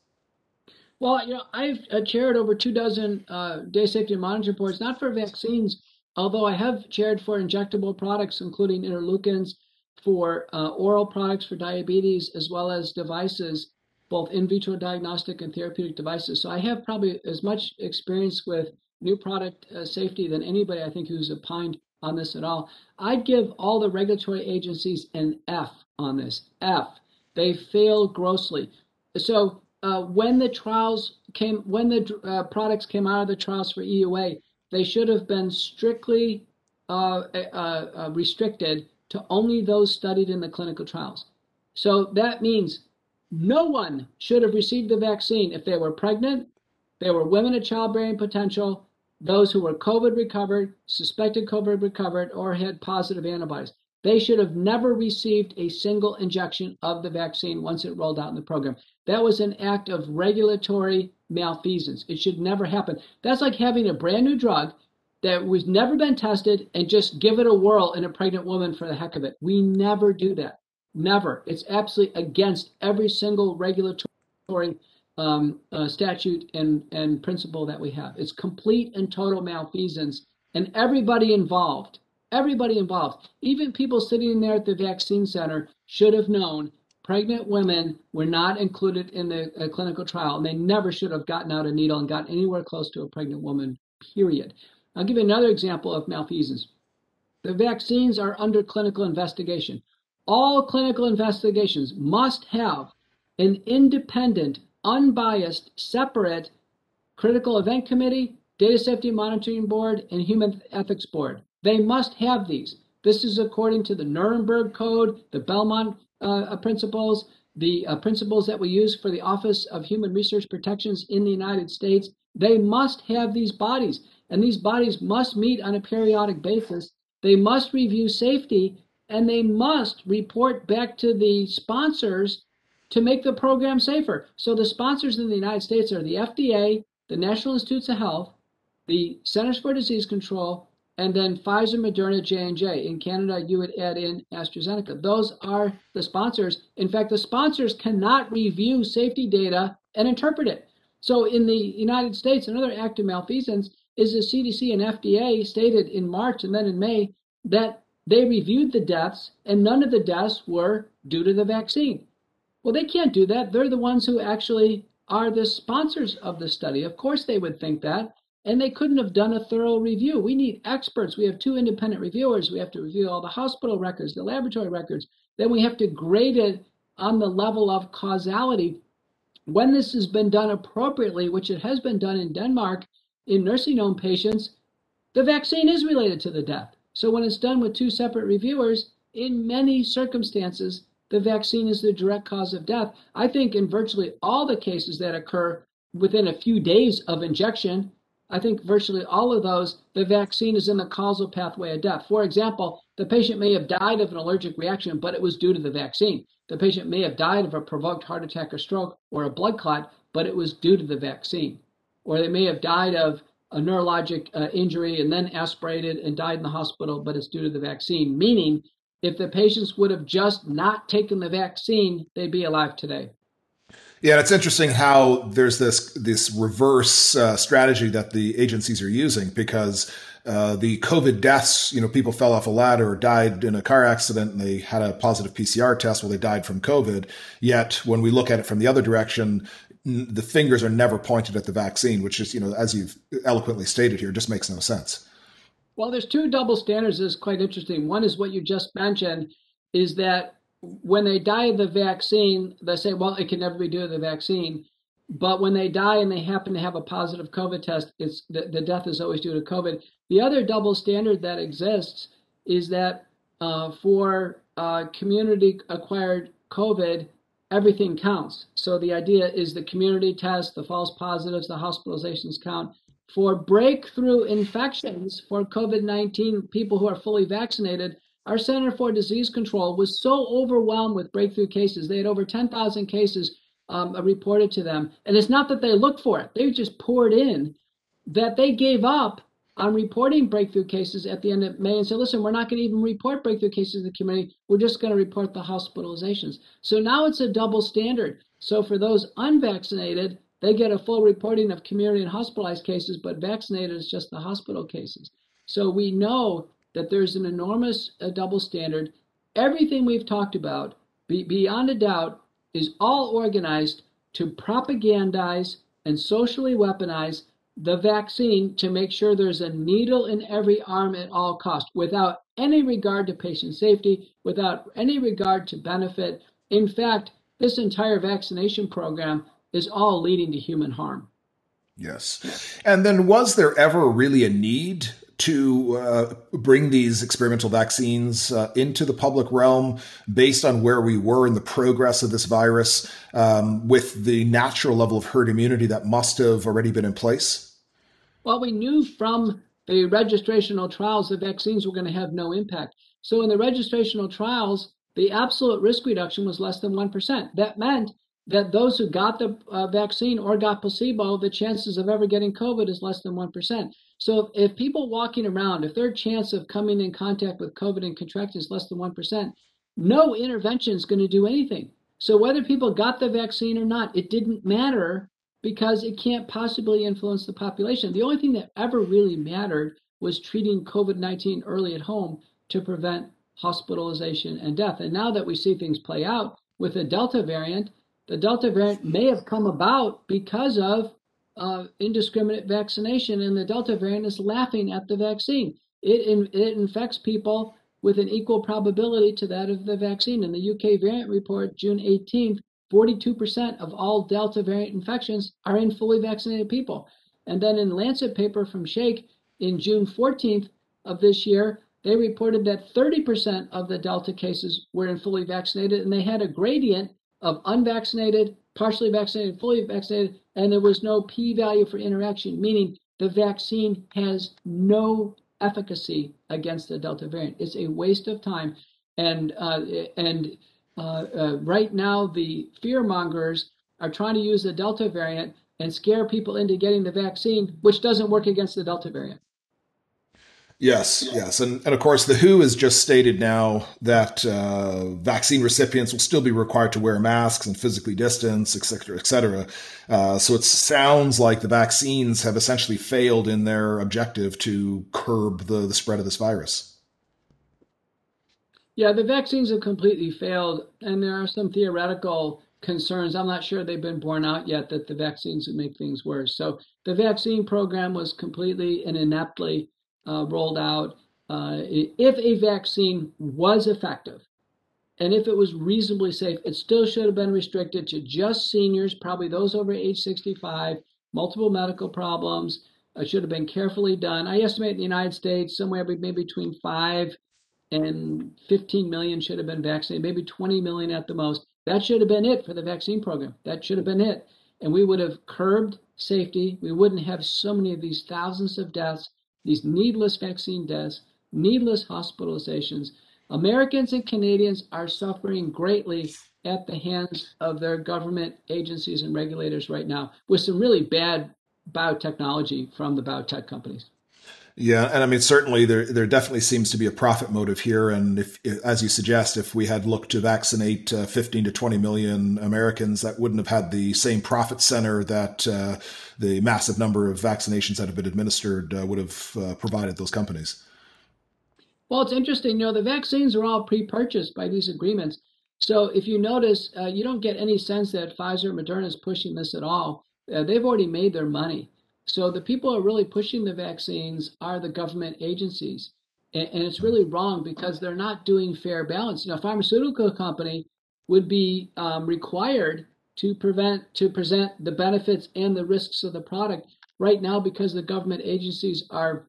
Speaker 2: Well, you know, I've uh, chaired over two dozen uh, data safety and monitoring boards, not for vaccines, although I have chaired for injectable products, including interleukins, for uh, oral products for diabetes, as well as devices, both in vitro diagnostic and therapeutic devices. So I have probably as much experience with new product uh, safety than anybody I think who's opined on this at all. I'd give all the regulatory agencies an F on this. F. They fail grossly. So uh, when the trials came, when the uh, products came out of the trials for EUA, they should have been strictly uh, uh, uh, restricted to only those studied in the clinical trials. So that means no one should have received the vaccine if they were pregnant, they were women of childbearing potential, those who were COVID recovered, suspected COVID recovered, or had positive antibodies. They should have never received a single injection of the vaccine once it rolled out in the program. That was an act of regulatory malfeasance. It should never happen. That's like having a brand new drug that was never been tested and just give it a whirl in a pregnant woman for the heck of it. We never do that. Never. It's absolutely against every single regulatory um, uh, statute and, and principle that we have. It's complete and total malfeasance, and everybody involved, everybody involved, even people sitting there at the vaccine center should have known pregnant women were not included in the uh, clinical trial, and they never should have gotten out a needle and gotten anywhere close to a pregnant woman, period. I'll give you another example of malfeasance. The vaccines are under clinical investigation. All clinical investigations must have an independent, unbiased, separate critical event committee, data safety monitoring board, and human ethics board. They must have these. This is according to the Nuremberg Code, the Belmont uh, principles, the uh, principles that we use for the Office of Human Research Protections in the United States. They must have these bodies, and these bodies must meet on a periodic basis. They must review safety and they must report back to the sponsors to make the program safer. So the sponsors in the United States are the FDA, the National Institutes of Health, the Centers for Disease Control, and then Pfizer, Moderna, J&J. In Canada, you would add in AstraZeneca. Those are the sponsors. In fact, the sponsors cannot review safety data and interpret it. So in the United States, another act of malfeasance is the CDC and FDA stated in March and then in May that they reviewed the deaths, and none of the deaths were due to the vaccine. Well, they can't do that. They're the ones who actually are the sponsors of the study. Of course, they would think that. And they couldn't have done a thorough review. We need experts. We have two independent reviewers. We have to review all the hospital records, the laboratory records. Then we have to grade it on the level of causality. When this has been done appropriately, which it has been done in Denmark in nursing home patients, the vaccine is related to the death. So when it's done with two separate reviewers, in many circumstances, the vaccine is the direct cause of death. I think in virtually all the cases that occur within a few days of injection, I think virtually all of those, the vaccine is in the causal pathway of death. For example, the patient may have died of an allergic reaction, but it was due to the vaccine. The patient may have died of a provoked heart attack or stroke or a blood clot, but it was due to the vaccine. Or they may have died of a neurologic uh, injury and then aspirated and died in the hospital, but it's due to the vaccine. Meaning, if the patients would have just not taken the vaccine, they'd be alive today.
Speaker 1: Yeah, and it's interesting how there's this this reverse uh, strategy that the agencies are using because uh, the COVID deaths, you know, people fell off a ladder or died in a car accident and they had a positive PCR test. Well, they died from COVID. Yet, when we look at it from the other direction, the fingers are never pointed at the vaccine, which is, you know, as you've eloquently stated here, just makes no sense.
Speaker 2: Well, there's two double standards that's quite interesting. One is what you just mentioned, is that when they die of the vaccine, they say, well, it can never be due to the vaccine. But when they die and they happen to have a positive COVID test, it's the, the death is always due to COVID. The other double standard that exists is that uh, for uh, community acquired COVID, everything counts. So the idea is the community test, the false positives, the hospitalizations count. For breakthrough infections for COVID 19, people who are fully vaccinated, our Center for Disease Control was so overwhelmed with breakthrough cases. They had over 10,000 cases um, reported to them. And it's not that they looked for it, they just poured in that they gave up on reporting breakthrough cases at the end of May and said, listen, we're not going to even report breakthrough cases in the community. We're just going to report the hospitalizations. So now it's a double standard. So for those unvaccinated, they get a full reporting of community and hospitalized cases, but vaccinated is just the hospital cases. So we know that there's an enormous uh, double standard. Everything we've talked about, be, beyond a doubt, is all organized to propagandize and socially weaponize the vaccine to make sure there's a needle in every arm at all costs without any regard to patient safety, without any regard to benefit. In fact, this entire vaccination program is all leading to human harm.
Speaker 1: Yes. And then was there ever really a need to uh, bring these experimental vaccines uh, into the public realm based on where we were in the progress of this virus um, with the natural level of herd immunity that must have already been in place?
Speaker 2: Well, we knew from the registrational trials that vaccines were going to have no impact. So in the registrational trials, the absolute risk reduction was less than 1%. That meant that those who got the uh, vaccine or got placebo, the chances of ever getting COVID is less than 1%. So if people walking around, if their chance of coming in contact with COVID and contracting is less than 1%, no intervention is going to do anything. So whether people got the vaccine or not, it didn't matter because it can't possibly influence the population. The only thing that ever really mattered was treating COVID 19 early at home to prevent hospitalization and death. And now that we see things play out with the Delta variant, the Delta variant may have come about because of uh, indiscriminate vaccination, and the Delta variant is laughing at the vaccine. It, in, it infects people with an equal probability to that of the vaccine. In the UK variant report, June 18th, 42% of all Delta variant infections are in fully vaccinated people. And then in Lancet paper from Sheikh in June 14th of this year, they reported that 30% of the Delta cases were in fully vaccinated, and they had a gradient of unvaccinated, partially vaccinated, fully vaccinated, and there was no p value for interaction, meaning the vaccine has no efficacy against the Delta variant. It's a waste of time. And, uh, and uh, uh, right now, the fear mongers are trying to use the Delta variant and scare people into getting the vaccine, which doesn't work against the Delta variant.
Speaker 1: Yes, yes. And, and of course, the WHO has just stated now that uh, vaccine recipients will still be required to wear masks and physically distance, et cetera, et cetera. Uh, so it sounds like the vaccines have essentially failed in their objective to curb the, the spread of this virus.
Speaker 2: Yeah, the vaccines have completely failed. And there are some theoretical concerns. I'm not sure they've been borne out yet that the vaccines would make things worse. So the vaccine program was completely and ineptly uh, rolled out, uh, if a vaccine was effective and if it was reasonably safe, it still should have been restricted to just seniors, probably those over age 65, multiple medical problems. It should have been carefully done. I estimate in the United States somewhere maybe between 5 and 15 million should have been vaccinated, maybe 20 million at the most. That should have been it for the vaccine program. That should have been it. And we would have curbed safety. We wouldn't have so many of these thousands of deaths these needless vaccine deaths, needless hospitalizations. Americans and Canadians are suffering greatly at the hands of their government agencies and regulators right now with some really bad biotechnology from the biotech companies.
Speaker 1: Yeah, and I mean certainly there there definitely seems to be a profit motive here, and if, as you suggest, if we had looked to vaccinate uh, 15 to 20 million Americans, that wouldn't have had the same profit center that uh, the massive number of vaccinations that have been administered uh, would have uh, provided those companies.
Speaker 2: Well, it's interesting. You know, the vaccines are all pre-purchased by these agreements. So if you notice, uh, you don't get any sense that Pfizer, Moderna is pushing this at all. Uh, they've already made their money. So the people who are really pushing the vaccines are the government agencies. And, and it's really wrong because they're not doing fair balance. You know, a pharmaceutical company would be um, required to prevent to present the benefits and the risks of the product. Right now, because the government agencies are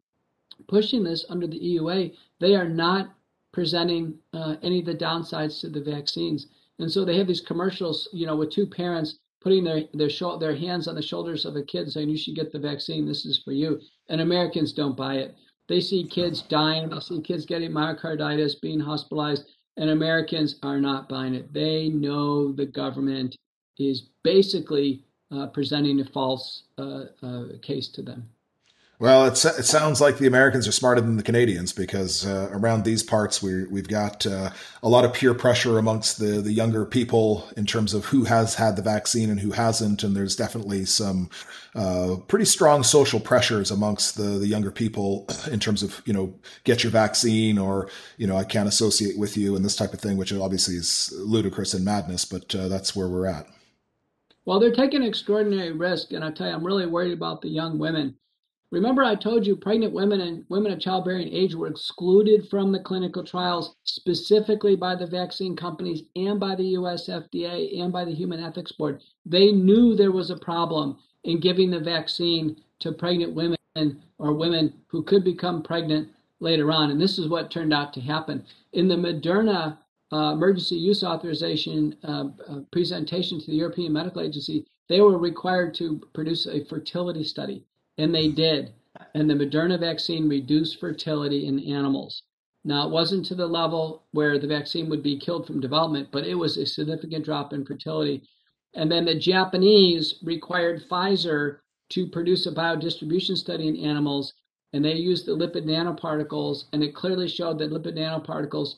Speaker 2: pushing this under the EUA, they are not presenting uh, any of the downsides to the vaccines. And so they have these commercials, you know, with two parents putting their their their hands on the shoulders of a kid saying you should get the vaccine. This is for you. And americans don't buy it. They see kids dying. They see kids getting myocarditis being hospitalized and americans are not buying it. They know the government is basically uh, presenting a false uh, uh, case to them
Speaker 1: well, it sounds like the Americans are smarter than the Canadians because uh, around these parts we we've got uh, a lot of peer pressure amongst the the younger people in terms of who has had the vaccine and who hasn't, and there's definitely some uh, pretty strong social pressures amongst the the younger people in terms of you know get your vaccine or you know I can't associate with you and this type of thing, which obviously is ludicrous and madness, but uh, that's where we're at.
Speaker 2: Well, they're taking extraordinary risk, and I tell you, I'm really worried about the young women Remember, I told you pregnant women and women of childbearing age were excluded from the clinical trials specifically by the vaccine companies and by the US FDA and by the Human Ethics Board. They knew there was a problem in giving the vaccine to pregnant women or women who could become pregnant later on. And this is what turned out to happen. In the Moderna uh, emergency use authorization uh, uh, presentation to the European Medical Agency, they were required to produce a fertility study. And they did. And the Moderna vaccine reduced fertility in animals. Now, it wasn't to the level where the vaccine would be killed from development, but it was a significant drop in fertility. And then the Japanese required Pfizer to produce a biodistribution study in animals, and they used the lipid nanoparticles, and it clearly showed that lipid nanoparticles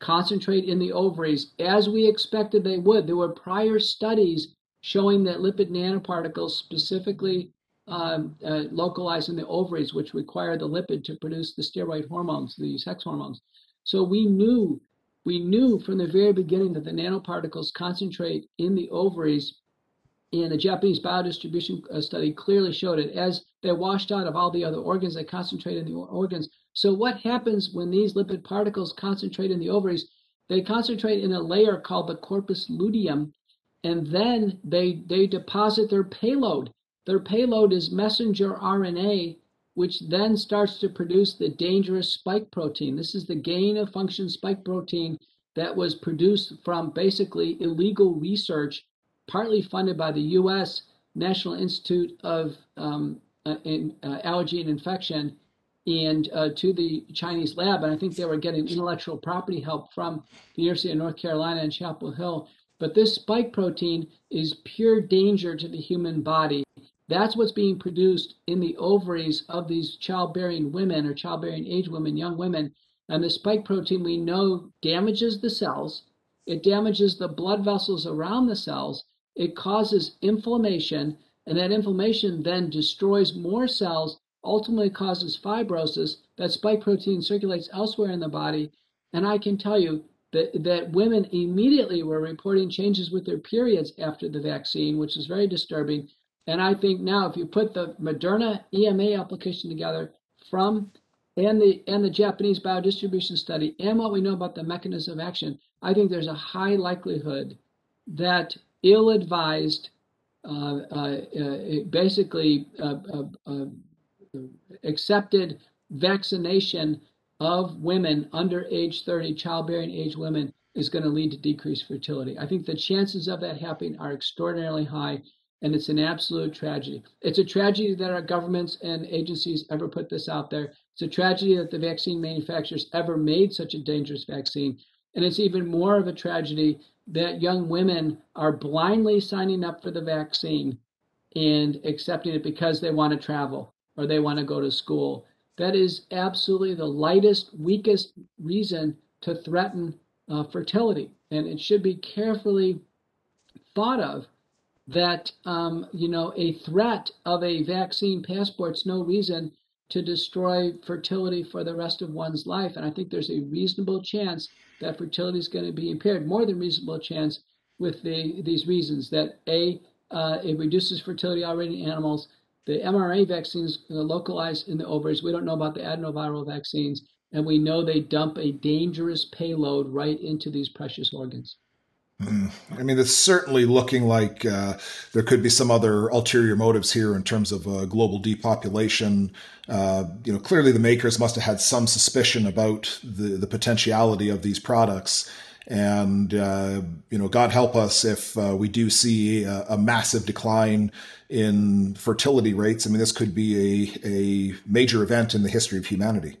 Speaker 2: concentrate in the ovaries as we expected they would. There were prior studies showing that lipid nanoparticles, specifically um, uh, localized in the ovaries, which require the lipid to produce the steroid hormones, the sex hormones. So we knew, we knew from the very beginning that the nanoparticles concentrate in the ovaries. And the Japanese biodistribution uh, study clearly showed it. As they're washed out of all the other organs, they concentrate in the organs. So what happens when these lipid particles concentrate in the ovaries? They concentrate in a layer called the corpus luteum, and then they they deposit their payload. Their payload is messenger RNA, which then starts to produce the dangerous spike protein. This is the gain of function spike protein that was produced from basically illegal research, partly funded by the U.S. National Institute of um, uh, in, uh, Allergy and Infection and uh, to the Chinese lab. And I think they were getting intellectual property help from the University of North Carolina and Chapel Hill but this spike protein is pure danger to the human body. That's what's being produced in the ovaries of these childbearing women or childbearing age women, young women. And the spike protein we know damages the cells, it damages the blood vessels around the cells, it causes inflammation, and that inflammation then destroys more cells, ultimately causes fibrosis. That spike protein circulates elsewhere in the body. And I can tell you, that, that women immediately were reporting changes with their periods after the vaccine, which is very disturbing. And I think now, if you put the Moderna EMA application together from and the and the Japanese biodistribution study and what we know about the mechanism of action, I think there's a high likelihood that ill-advised, uh, uh, uh, basically uh, uh, uh, accepted vaccination of women under age 30, childbearing age women, is going to lead to decreased fertility. I think the chances of that happening are extraordinarily high, and it's an absolute tragedy. It's a tragedy that our governments and agencies ever put this out there. It's a tragedy that the vaccine manufacturers ever made such a dangerous vaccine. And it's even more of a tragedy that young women are blindly signing up for the vaccine and accepting it because they want to travel or they want to go to school that is absolutely the lightest, weakest reason to threaten uh, fertility. And it should be carefully thought of that, um, you know, a threat of a vaccine passport is no reason to destroy fertility for the rest of one's life. And I think there's a reasonable chance that fertility is going to be impaired, more than reasonable chance with the, these reasons that A, uh, it reduces fertility already in animals, the mRNA vaccines are localized in the ovaries. We don't know about the adenoviral vaccines, and we know they dump a dangerous payload right into these precious organs.
Speaker 1: Mm. I mean, it's certainly looking like uh, there could be some other ulterior motives here in terms of uh, global depopulation. Uh, you know, clearly the makers must have had some suspicion about the, the potentiality of these products. And, uh, you know, God help us if uh, we do see a, a, massive decline in fertility rates. I mean, this could be a, a major event in the history of humanity.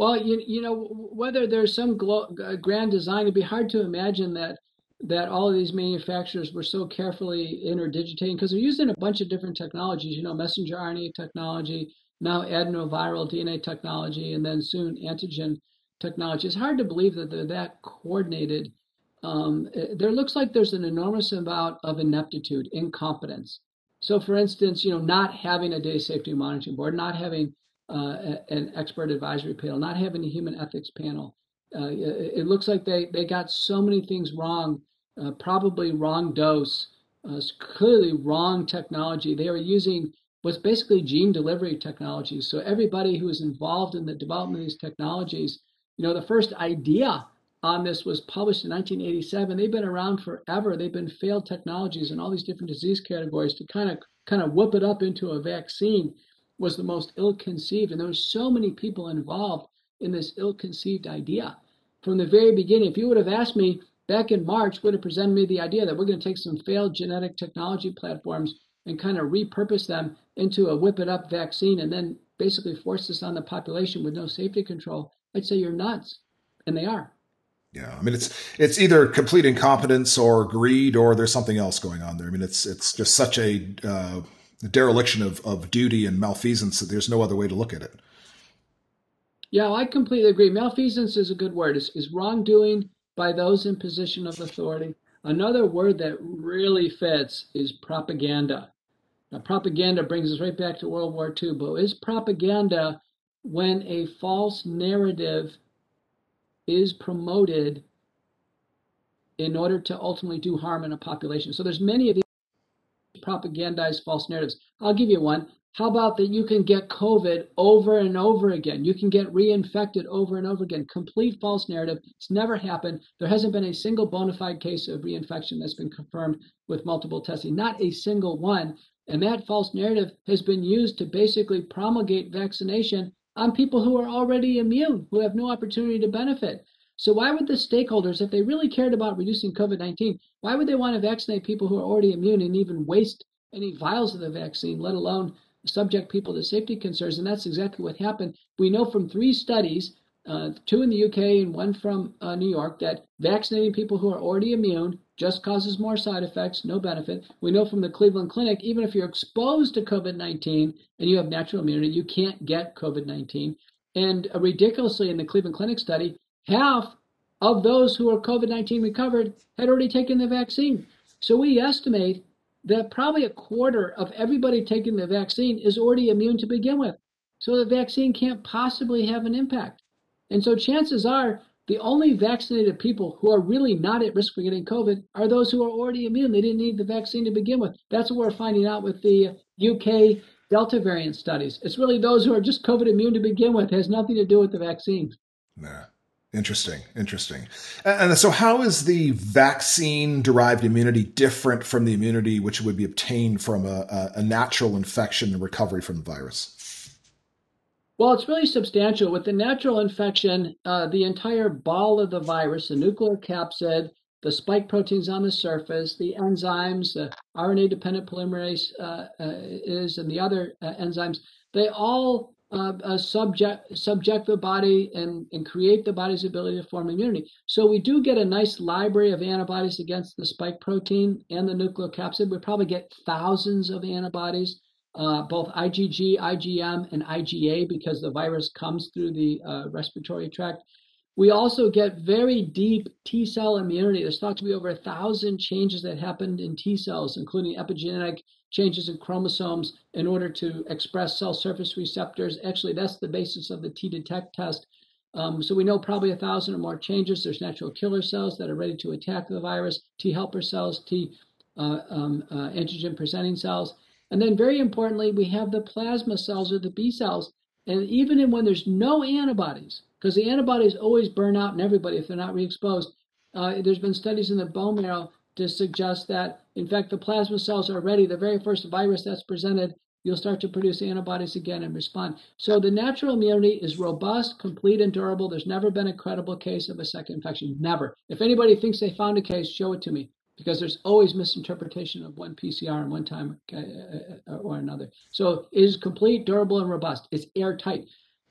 Speaker 2: Well, you, you know, whether there's some glo- grand design, it'd be hard to imagine that that all of these manufacturers were so carefully interdigitating because they're using a bunch of different technologies, you know, messenger RNA technology, now adenoviral DNA technology, and then soon antigen technology. It's hard to believe that they're that coordinated. Um, there looks like there's an enormous amount of ineptitude, incompetence. So, for instance, you know, not having a data safety monitoring board, not having uh, an expert advisory panel, not having a human ethics panel. Uh, it looks like they, they got so many things wrong, uh, probably wrong dose, uh, clearly wrong technology. They were using what's basically gene delivery technologies. So everybody who was involved in the development of these technologies you know, the first idea on this was published in 1987. They've been around forever. They've been failed technologies in all these different disease categories to kind of kind of whip it up into a vaccine was the most ill-conceived. And there were so many people involved in this ill-conceived idea. From the very beginning, if you would have asked me back in March, would have presented me the idea that we're going to take some failed genetic technology platforms and kind of repurpose them into a whip it up vaccine and then basically force this on the population with no safety control. I'd say you're nuts. And they are.
Speaker 1: Yeah, I mean it's it's either complete incompetence or greed or there's something else going on there. I mean it's it's just such a uh, dereliction of, of duty and malfeasance there's no other way to look at it.
Speaker 2: Yeah, I completely agree. Malfeasance is a good word. It's, it's wrongdoing by those in position of authority. Another word that really fits is propaganda. Now, propaganda brings us right back to World War II, but is propaganda when a false narrative is promoted in order to ultimately do harm in a population. So there's many of these propagandized false narratives. I'll give you one. How about that you can get COVID over and over again? You can get reinfected over and over again. Complete false narrative. It's never happened. There hasn't been a single bona fide case of reinfection that's been confirmed with multiple testing. Not a single one. And that false narrative has been used to basically promulgate vaccination on people who are already immune, who have no opportunity to benefit. So why would the stakeholders, if they really cared about reducing COVID-19, why would they want to vaccinate people who are already immune and even waste any vials of the vaccine, let alone subject people to safety concerns? And that's exactly what happened. We know from three studies, uh, two in the UK and one from uh, New York, that vaccinating people who are already immune just causes more side effects, no benefit. We know from the Cleveland Clinic, even if you're exposed to COVID 19 and you have natural immunity, you can't get COVID 19. And uh, ridiculously, in the Cleveland Clinic study, half of those who are COVID 19 recovered had already taken the vaccine. So we estimate that probably a quarter of everybody taking the vaccine is already immune to begin with. So the vaccine can't possibly have an impact. And so chances are the only vaccinated people who are really not at risk for getting COVID are those who are already immune. They didn't need the vaccine to begin with. That's what we're finding out with the UK Delta variant studies. It's really those who are just COVID immune to begin with. It has nothing to do with the vaccine.
Speaker 1: Nah. Interesting, interesting. And so, how is the vaccine derived immunity different from the immunity which would be obtained from a, a, natural infection and recovery from the virus?
Speaker 2: Well, it's really substantial. With the natural infection, uh, the entire ball of the virus, the nucleocapsid, the spike proteins on the surface, the enzymes, the RNA dependent polymerase uh, uh, is, and the other uh, enzymes, they all uh, uh, subject subject the body and, and create the body's ability to form immunity. So we do get a nice library of antibodies against the spike protein and the nucleocapsid. We probably get thousands of antibodies, uh, both IgG, IgM, and IgA, because the virus comes through the uh, respiratory tract. We also get very deep T cell immunity. There's thought to be over a thousand changes that happened in T cells, including epigenetic changes in chromosomes in order to express cell surface receptors. Actually, that's the basis of the T detect test. Um, so we know probably a thousand or more changes. There's natural killer cells that are ready to attack the virus, T helper cells, T uh, um, uh, antigen presenting cells. And then, very importantly, we have the plasma cells or the B cells. And even when there's no antibodies, because the antibodies always burn out in everybody if they're not re-exposed. Uh, there's been studies in the bone marrow to suggest that, in fact, the plasma cells are ready. The very first virus that's presented, you'll start to produce antibodies again and respond. So the natural immunity is robust, complete, and durable. There's never been a credible case of a second infection. Never. If anybody thinks they found a case, show it to me because there's always misinterpretation of one PCR and one time uh, uh, or another. So it is complete, durable, and robust. It's airtight.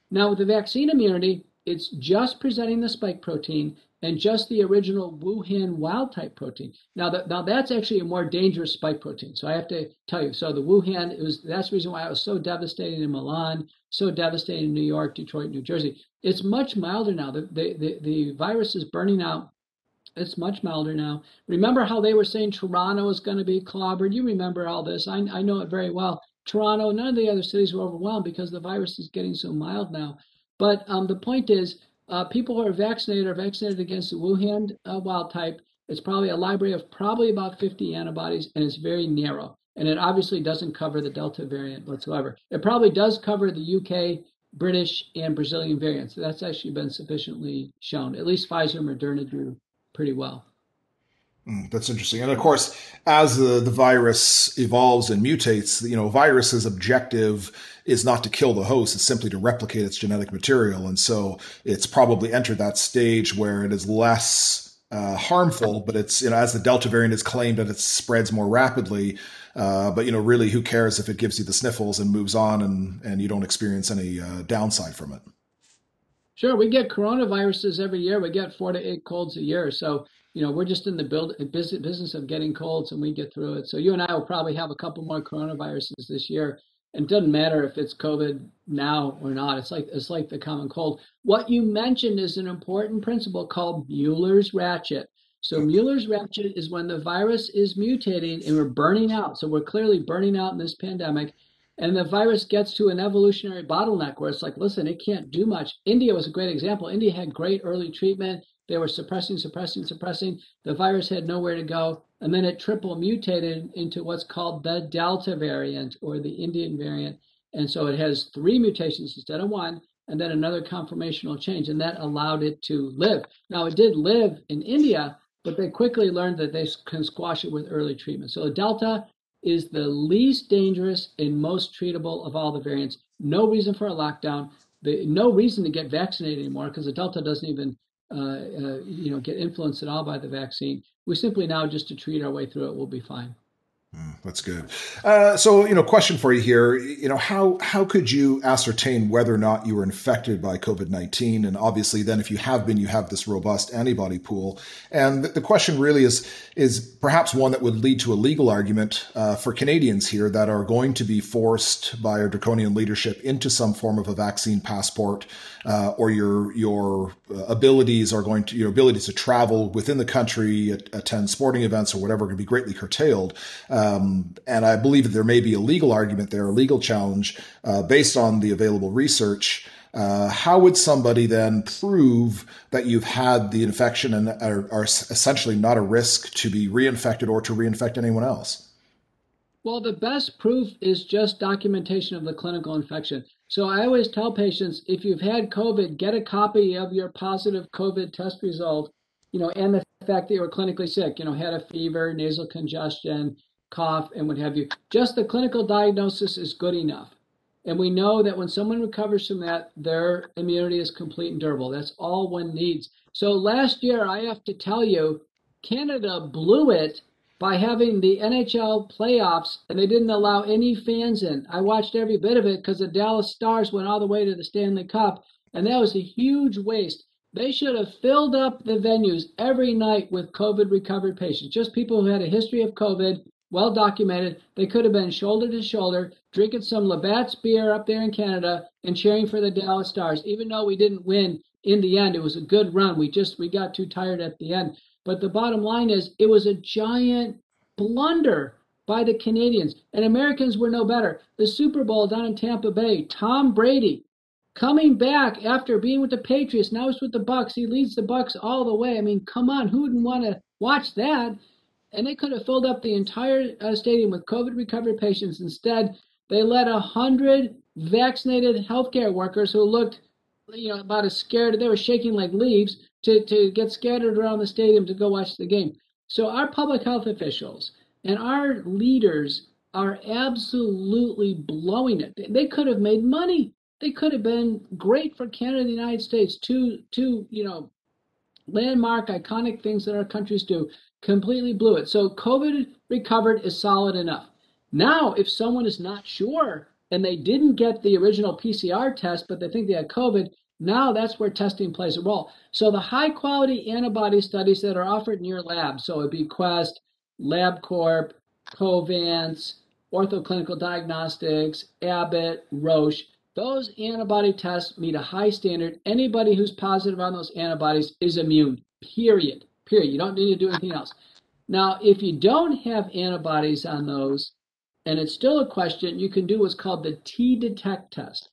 Speaker 2: Now, with the vaccine immunity, it's just presenting the spike protein and just the original Wuhan wild type protein. Now, now that's actually a more dangerous spike protein. So I have to tell you. So the Wuhan, it was that's the reason why I was so devastated in Milan, so devastated in New York, Detroit, New Jersey. It's much milder now. The the the, the virus is burning out. It's much milder now. Remember how they were saying Toronto is going to be clobbered? You remember all this. I, I know it very well. Toronto, none of the other cities were overwhelmed because the virus is getting so mild now. But um, the point is, uh, people who are vaccinated are vaccinated against the Wuhan uh, wild type. It's probably a library of probably about 50 antibodies, and it's very narrow. And it obviously doesn't cover the Delta variant whatsoever. It probably does cover the UK, British, and Brazilian variants. That's actually been sufficiently shown. At least Pfizer and Moderna do pretty well.
Speaker 1: Mm, that's interesting. And of course, as the, the virus evolves and mutates, you know, virus's objective is not to kill the host, it's simply to replicate its genetic material. And so it's probably entered that stage where it is less uh, harmful, but it's, you know, as the Delta variant is claimed that it spreads more rapidly. Uh, but, you know, really, who cares if it gives you the sniffles and moves on and, and you don't experience any uh, downside from it?
Speaker 2: Sure, we get coronaviruses every year. We get four to eight colds a year. So you know, we're just in the build uh, business of getting colds and we get through it. So you and I will probably have a couple more coronaviruses this year. And it doesn't matter if it's COVID now or not. It's like it's like the common cold. What you mentioned is an important principle called Muller's ratchet. So Muller's ratchet is when the virus is mutating and we're burning out. So we're clearly burning out in this pandemic. And the virus gets to an evolutionary bottleneck where it's like, listen, it can't do much. India was a great example. India had great early treatment. They were suppressing, suppressing, suppressing. The virus had nowhere to go. And then it triple mutated into what's called the Delta variant or the Indian variant. And so it has three mutations instead of one, and then another conformational change. And that allowed it to live. Now, it did live in India, but they quickly learned that they can squash it with early treatment. So Delta is the least dangerous and most treatable of all the variants. No reason for a lockdown. The, no reason to get vaccinated anymore because the Delta doesn't even you know get influenced at all by the vaccine. We simply now just to treat our way through it, we'll be fine.
Speaker 1: Mm, that's good. Uh, so, you know, question for you here. You know, how how could you ascertain whether or not you were infected by COVID nineteen? And obviously, then, if you have been, you have this robust antibody pool. And the, the question really is is perhaps one that would lead to a legal argument uh, for Canadians here that are going to be forced by our draconian leadership into some form of a vaccine passport, uh, or your your uh, abilities are going to your abilities to travel within the country, attend sporting events, or whatever, to be greatly curtailed. Um, and I believe that there may be a legal argument there, a legal challenge uh, based on the available research. Uh, how would somebody then prove that you've had the infection and are, are, essentially not a risk to be reinfected or to reinfect anyone else?
Speaker 2: Well, the best proof is just documentation of the clinical infection. So I always tell patients if you've had COVID, get a copy of your positive COVID test result, you know, and the fact that you were clinically sick, you know, had a fever, nasal congestion, cough, and what have you. Just the clinical diagnosis is good enough. And we know that when someone recovers from that, their immunity is complete and durable. That's all one needs. So last year, I have to tell you, Canada blew it by having the NHL playoffs, and they didn't allow any fans in. I watched every bit of it because the Dallas Stars went all the way to the Stanley Cup, and that was a huge waste. They should have filled up the venues every night with COVID recovered patients, just people who had a history of COVID well documented. They could have been shoulder to shoulder, drinking some Labatt's beer up there in Canada and cheering for the Dallas Stars. Even though we didn't win in the end, it was a good run. We just we got too tired at the end. But the bottom line is, it was a giant blunder by the Canadians, and Americans were no better. The Super Bowl down in Tampa Bay, Tom Brady coming back after being with the Patriots. Now he's with the Bucs. He leads the Bucs all the way. I mean, come on, who wouldn't want to watch that? and they could have filled up the entire uh, stadium with COVID recovery patients. Instead, they let a hundred vaccinated healthcare workers who looked, you know, about as scared. They were shaking like leaves to to get scattered around the stadium to go watch the game. So our public health officials and our leaders are absolutely blowing it. They could have made money. They could have been great for Canada and the United States. Two two you know landmark iconic things that our countries do completely blew it. So COVID recovered is solid enough. Now, if someone is not sure and they didn't get the original PCR test, but they think they had COVID, now that's where testing plays a role. So the high quality antibody studies that are offered in your lab, so it'd be Quest, LabCorp, Covance, Ortho Clinical Diagnostics, Abbott, Roche, those antibody tests meet a high standard. Anybody who's positive on those antibodies is immune, period. Period. You don't need to do anything else. Now, if you don't have antibodies on those, and it's still a question, you can do what's called the T-Detect test.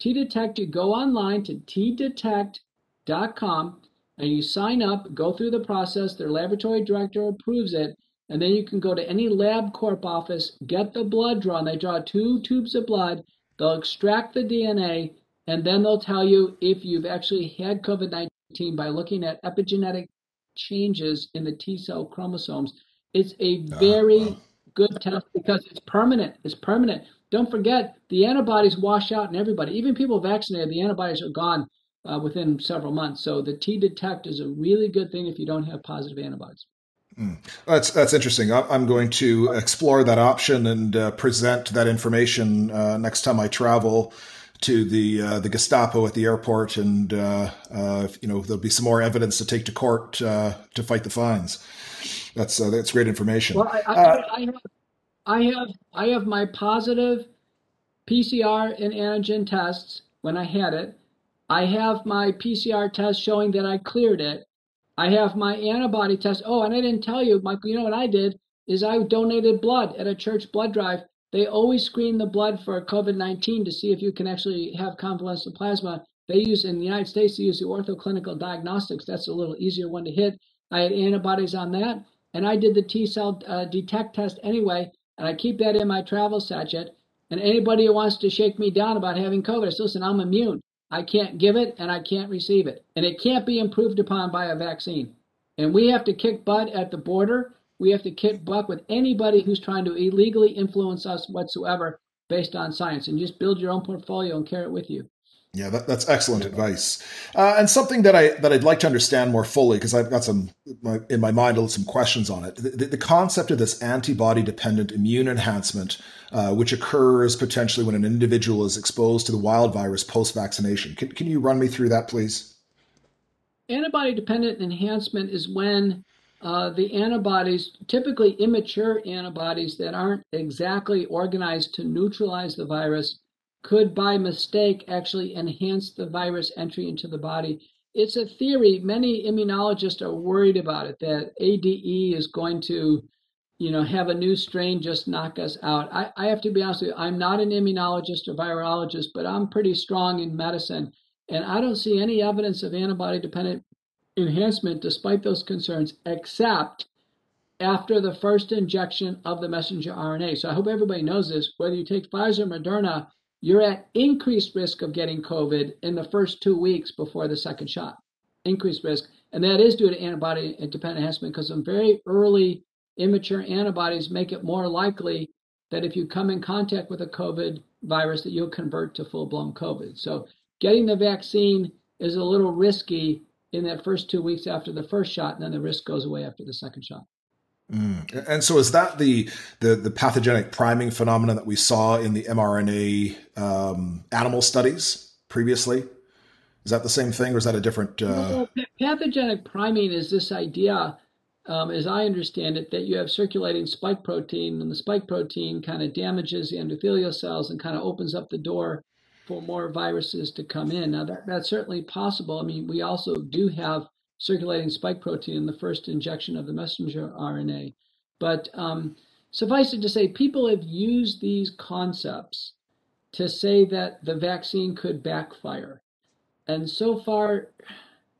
Speaker 2: T-Detect. T-Detect, you go online to tdetect.com and you sign up, go through the process, their laboratory director approves it, and then you can go to any LabCorp office, get the blood drawn. They draw two tubes of blood, they'll extract the DNA, and then they'll tell you if you've actually had COVID 19 by looking at epigenetic changes in the T cell chromosomes. It's a ah, very uh, uh. good test because it's permanent. It's permanent. Don't forget, the antibodies wash out in everybody. Even people vaccinated, the antibodies are gone uh, within several months. So the T detect is a really good thing if you don't have positive antibodies.
Speaker 1: Mm. That's that's interesting. I'm going to explore that option and uh, present that information uh, next time I travel to the uh, the Gestapo at the airport, and uh, uh, you know there'll be some more evidence to take to court uh, to fight the fines. That's uh, that's great information.
Speaker 2: Well, I, I, uh, I, have, I have I have my positive PCR and antigen tests when I had it. I have my PCR test showing that I cleared it. I have my antibody test. Oh, and I didn't tell you, Michael, you know what I did is I donated blood at a church blood drive. They always screen the blood for COVID 19 to see if you can actually have convalescent plasma. They use in the United States, they use the orthoclinical diagnostics. That's a little easier one to hit. I had antibodies on that, and I did the T cell uh, detect test anyway, and I keep that in my travel sachet. And anybody who wants to shake me down about having COVID, I say, listen, I'm immune. I can't give it and I can't receive it. And it can't be improved upon by a vaccine. And we have to kick butt at the border. We have to kick butt with anybody who's trying to illegally influence us whatsoever based on science. And just build your own portfolio and carry it with you.
Speaker 1: Yeah, that, that's excellent advice, uh, and something that I that I'd like to understand more fully because I've got some my, in my mind some questions on it. The, the concept of this antibody dependent immune enhancement, uh, which occurs potentially when an individual is exposed to the wild virus post vaccination. Can, can you run me through that, please?
Speaker 2: Antibody dependent enhancement is when uh, the antibodies, typically immature antibodies that aren't exactly organized to neutralize the virus, could by mistake actually enhance the virus entry into the body. It's a theory. Many immunologists are worried about it that ADE is going to, you know, have a new strain just knock us out. I, I have to be honest with you, I'm not an immunologist or virologist, but I'm pretty strong in medicine. And I don't see any evidence of antibody dependent enhancement despite those concerns, except after the first injection of the messenger RNA. So I hope everybody knows this. Whether you take Pfizer, or Moderna, you're at increased risk of getting COVID in the first two weeks before the second shot. Increased risk. And that is due to antibody dependent enhancement because some very early immature antibodies make it more likely that if you come in contact with a COVID virus that you'll convert to full blown COVID. So getting the vaccine is a little risky in that first two weeks after the first shot, and then the risk goes away after the second shot.
Speaker 1: Mm. And so, is that the, the, the pathogenic priming phenomenon that we saw in the mRNA um, animal studies previously? Is that the same thing, or is that a different? Uh...
Speaker 2: Well, pathogenic priming is this idea, um, as I understand it, that you have circulating spike protein, and the spike protein kind of damages the endothelial cells and kind of opens up the door for more viruses to come in. Now, that, that's certainly possible. I mean, we also do have circulating spike protein in the first injection of the messenger RNA. But um, suffice it to say, people have used these concepts to say that the vaccine could backfire. And so far,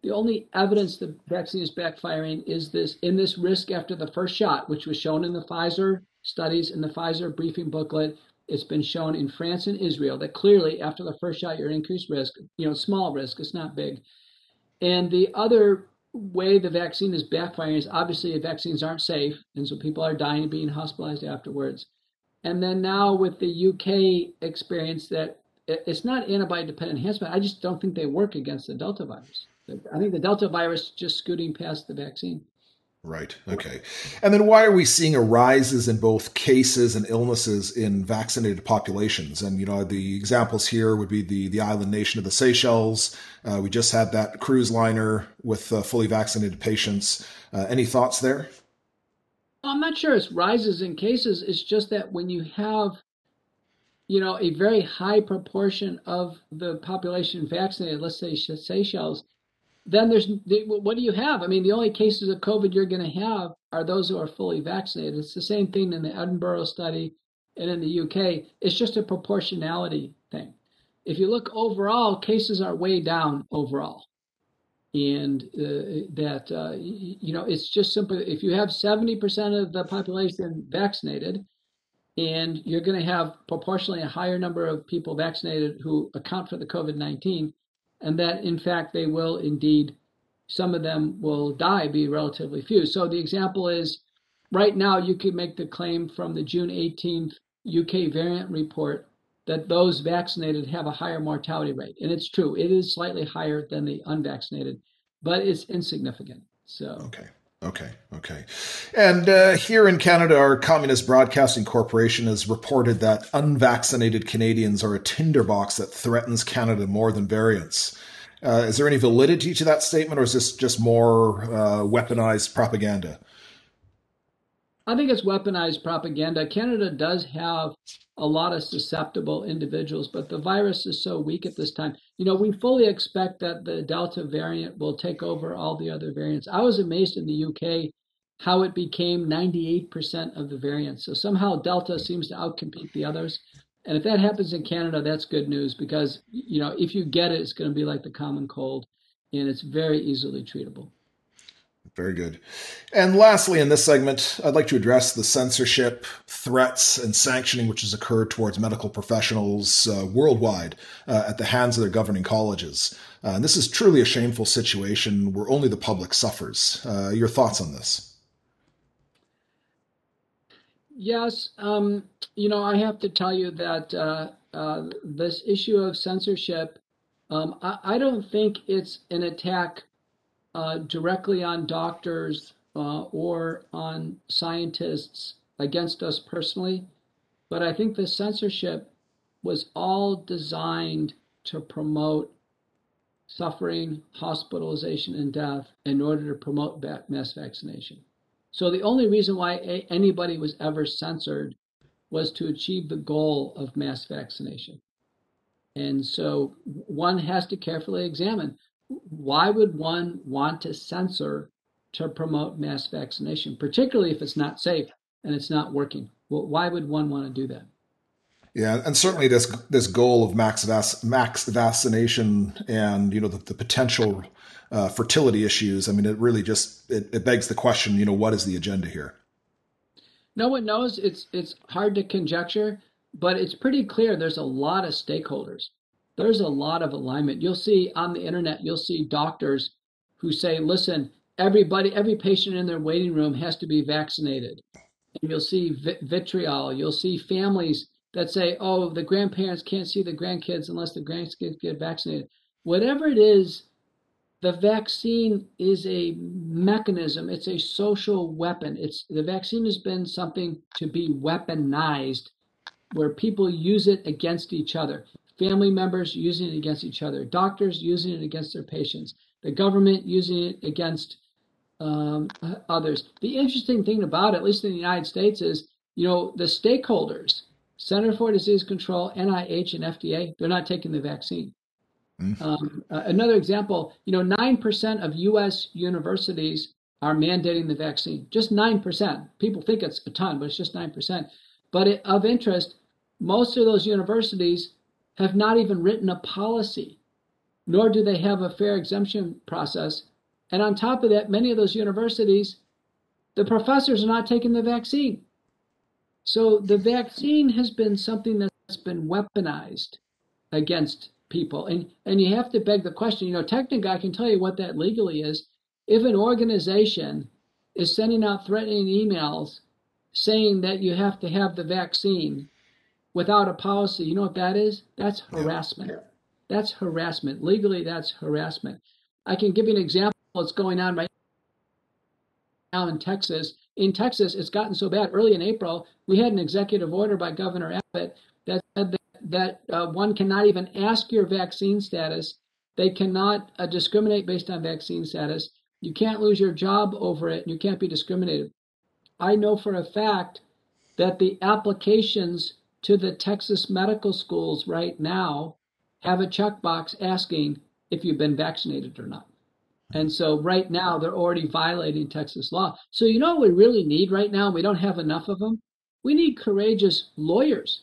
Speaker 2: the only evidence the vaccine is backfiring is this in this risk after the first shot, which was shown in the Pfizer studies in the Pfizer briefing booklet. It's been shown in France and Israel that clearly after the first shot, you're increased risk, you know, small risk, it's not big. And the other way the vaccine is backfiring is obviously vaccines aren't safe, and so people are dying and being hospitalized afterwards. And then now with the UK experience that it's not antibody dependent enhancement, I just don't think they work against the Delta virus. I think the Delta virus just scooting past the vaccine.
Speaker 1: Right. Okay. And then why are we seeing a rises in both cases and illnesses in vaccinated populations? And you know, the examples here would be the the island nation of the Seychelles. Uh, we just had that cruise liner with uh, fully vaccinated patients. Uh, any thoughts there?
Speaker 2: I'm not sure it's rises in cases. It's just that when you have, you know, a very high proportion of the population vaccinated, let's say Seychelles, then there's what do you have? I mean, the only cases of COVID you're going to have are those who are fully vaccinated. It's the same thing in the Edinburgh study and in the UK. It's just a proportionality thing. If you look overall, cases are way down overall. And uh, that, uh, you know, it's just simply if you have 70% of the population vaccinated, and you're going to have proportionally a higher number of people vaccinated who account for the COVID 19, and that in fact they will indeed, some of them will die, be relatively few. So the example is right now you could make the claim from the June 18th UK variant report that those vaccinated have a higher mortality rate. And it's true, it is slightly higher than the unvaccinated, but it's insignificant. So,
Speaker 1: okay. Okay, okay. And uh, here in Canada, our Communist Broadcasting Corporation has reported that unvaccinated Canadians are a tinderbox that threatens Canada more than variants. Uh, is there any validity to that statement, or is this just more uh, weaponized propaganda?
Speaker 2: I think it's weaponized propaganda. Canada does have a lot of susceptible individuals, but the virus is so weak at this time. You know, we fully expect that the Delta variant will take over all the other variants. I was amazed in the UK how it became 98% of the variants. So somehow Delta seems to outcompete the others. And if that happens in Canada, that's good news because, you know, if you get it, it's going to be like the common cold and it's very easily treatable.
Speaker 1: Very good. And lastly, in this segment, I'd like to address the censorship, threats, and sanctioning which has occurred towards medical professionals uh, worldwide uh, at the hands of their governing colleges. Uh, and this is truly a shameful situation where only the public suffers. Uh, your thoughts on this?
Speaker 2: Yes. Um, you know, I have to tell you that uh, uh, this issue of censorship, um, I, I, don't think it's an attack uh, directly on doctors uh, or on scientists against us personally, but I think the censorship was all designed to promote suffering, hospitalization, and death in order to promote mass vaccination. So the only reason why anybody was ever censored was to achieve the goal of mass vaccination. And so one has to carefully examine why would one want to censor to promote mass vaccination, particularly if it's not safe and it's not working? Well, why would one want to do that?
Speaker 1: Yeah, and certainly this this goal of max vac- max vaccination and you know the, the potential uh, fertility issues. I mean, it really just it, it begs the question. You know, what is the agenda here?
Speaker 2: No one knows. It's it's hard to conjecture, but it's pretty clear. There's a lot of stakeholders there's a lot of alignment. You'll see on the internet, you'll see doctors who say, listen, everybody, every patient in their waiting room has to be vaccinated. And you'll see vitriol. You'll see families that say, oh, the grandparents can't see the grandkids unless the grandkids get vaccinated. Whatever it is, the vaccine is a mechanism. It's a social weapon. It's the vaccine has been something to be weaponized where people use it against each other family members using it against each other, doctors using it against their patients, the government using it against um, others. The interesting thing about it, at least in the United States, is you know the stakeholders, Center for Disease Control, NIH, and FDA, they're not taking the vaccine. Mm-hmm. Um, uh, another example, you know, nine percent of U.S. universities are mandating the vaccine. Just nine percent. People think it's a ton, but it's just nine percent. But it, of interest, most of those universities have not even written a policy, nor do they have a fair exemption process. And on top of that, many of those universities, the professors are not taking the vaccine. So the vaccine has been something that's been weaponized against people. And and you have to beg the question, you know, technically I can tell you what that legally is. If an organization is sending out threatening emails saying that you have to have the vaccine without a policy, you know what that is? That's harassment. Yeah. That's harassment. Legally, that's harassment. I can give you an example. What's going on right now in Texas? In Texas, it's gotten so bad. Early in April, we had an executive order by Governor Abbott that said that, that uh, one cannot even ask your vaccine status. They cannot uh, discriminate based on vaccine status. You can't lose your job over it, and you can't be discriminated. I know for a fact that the applications to the Texas medical schools right now have a checkbox asking if you've been vaccinated or not. And so right now they're already violating Texas law. So you know what we really need right now? We don't have enough of them. We need courageous lawyers.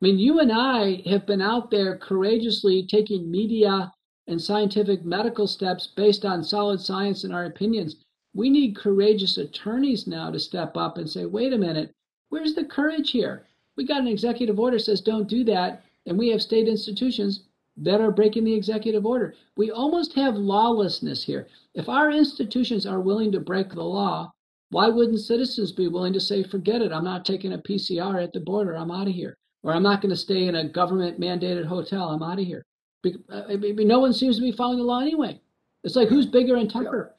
Speaker 2: I mean, you and I have been out there courageously taking media and scientific medical steps based on solid science and our opinions. We need courageous attorneys now to step up and say, wait a minute, where's the courage here? We got an executive order says don't do that, and we have state institutions that are breaking the executive order. We almost have lawlessness here. If our institutions are willing to break the law, why wouldn't citizens be willing to say, forget it, I'm not taking a PCR at the border, I'm out of here. Or I'm not going to stay in a government mandated hotel, I'm out of here. Uh, no one seems to be following the law anyway. It's like who's bigger and tougher?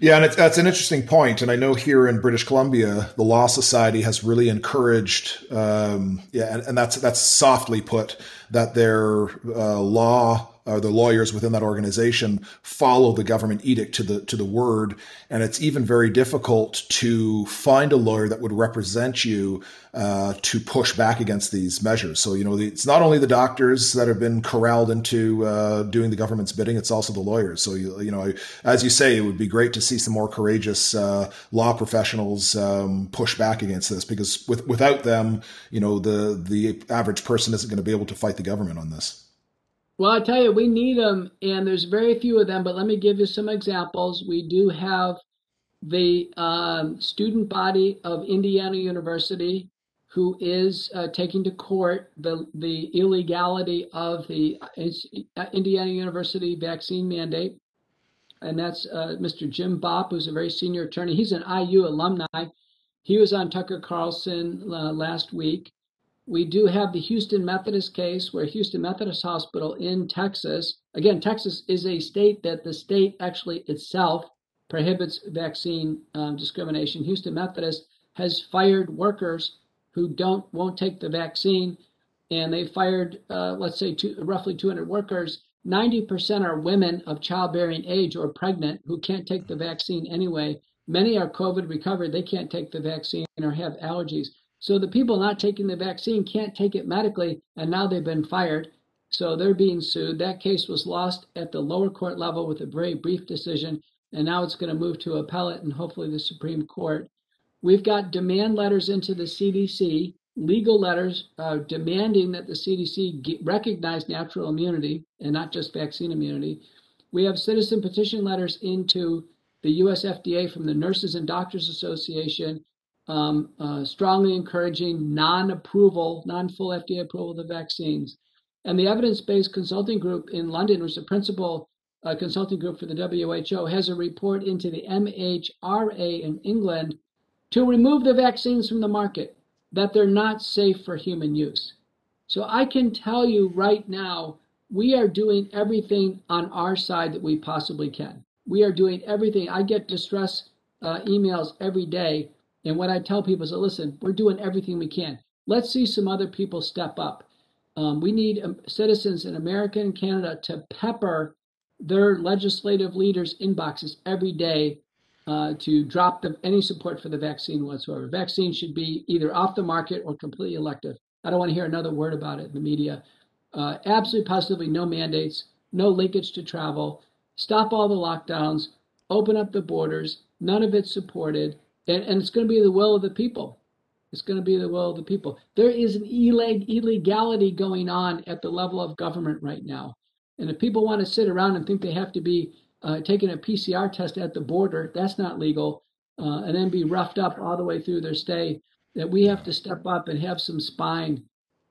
Speaker 1: Yeah, and it's, that's an interesting point. And I know here in British Columbia, the Law Society has really encouraged, um, yeah, and, and, that's that's softly put, that their uh, law or the lawyers within that organization follow the government edict to the to the word, and it's even very difficult to find a lawyer that would represent you uh, to push back against these measures. So you know, it's not only the doctors that have been corralled into uh, doing the government's bidding; it's also the lawyers. So you you know, as you say, it would be great to see some more courageous uh, law professionals um, push back against this because with without them, you know, the the average person isn't going to be able to fight the government on this.
Speaker 2: Well, I tell you, we need them, and there's very few of them. But let me give you some examples. We do have the um, student body of Indiana University who is uh, taking to court the the illegality of the uh, Indiana University vaccine mandate, and that's uh, Mr. Jim Bopp, who's a very senior attorney. He's an IU alumni. He was on Tucker Carlson uh, last week. We do have the Houston Methodist case, where Houston Methodist Hospital in Texas, again, Texas is a state that the state actually itself prohibits vaccine um, discrimination. Houston Methodist has fired workers who don't won't take the vaccine, and they fired uh, let's say two, roughly 200 workers. 90% are women of childbearing age or pregnant who can't take the vaccine anyway. Many are COVID recovered; they can't take the vaccine or have allergies. So the people not taking the vaccine can't take it medically, and now they've been fired. So they're being sued. That case was lost at the lower court level with a very brief decision, and now it's going to move to appellate and hopefully the Supreme Court. We've got demand letters into the CDC, legal letters uh, demanding that the CDC get, recognize natural immunity and not just vaccine immunity. We have citizen petition letters into the US FDA from the Nurses and Doctors Association, um, uh, strongly encouraging non approval, non full FDA approval of the vaccines. And the evidence based consulting group in London, which is the principal uh, consulting group for the WHO, has a report into the MHRA in England to remove the vaccines from the market, that they're not safe for human use. So I can tell you right now, we are doing everything on our side that we possibly can. We are doing everything. I get distress uh, emails every day. And what I tell people is, listen, we're doing everything we can. Let's see some other people step up. Um, we need um, citizens in America and Canada to pepper their legislative leaders' inboxes every day uh, to drop the, any support for the vaccine whatsoever. Vaccine should be either off the market or completely elective. I don't want to hear another word about it in the media. Uh, absolutely, positively, no mandates, no linkage to travel. Stop all the lockdowns. Open up the borders. None of it's supported, and, and it's going to be the will of the people. It's going to be the will of the people. There is an illeg- illegality going on at the level of government right now. And if people want to sit around and think they have to be uh, taking a PCR test at the border, that's not legal, uh, and then be roughed up all the way through their stay, that we have to step up and have some spine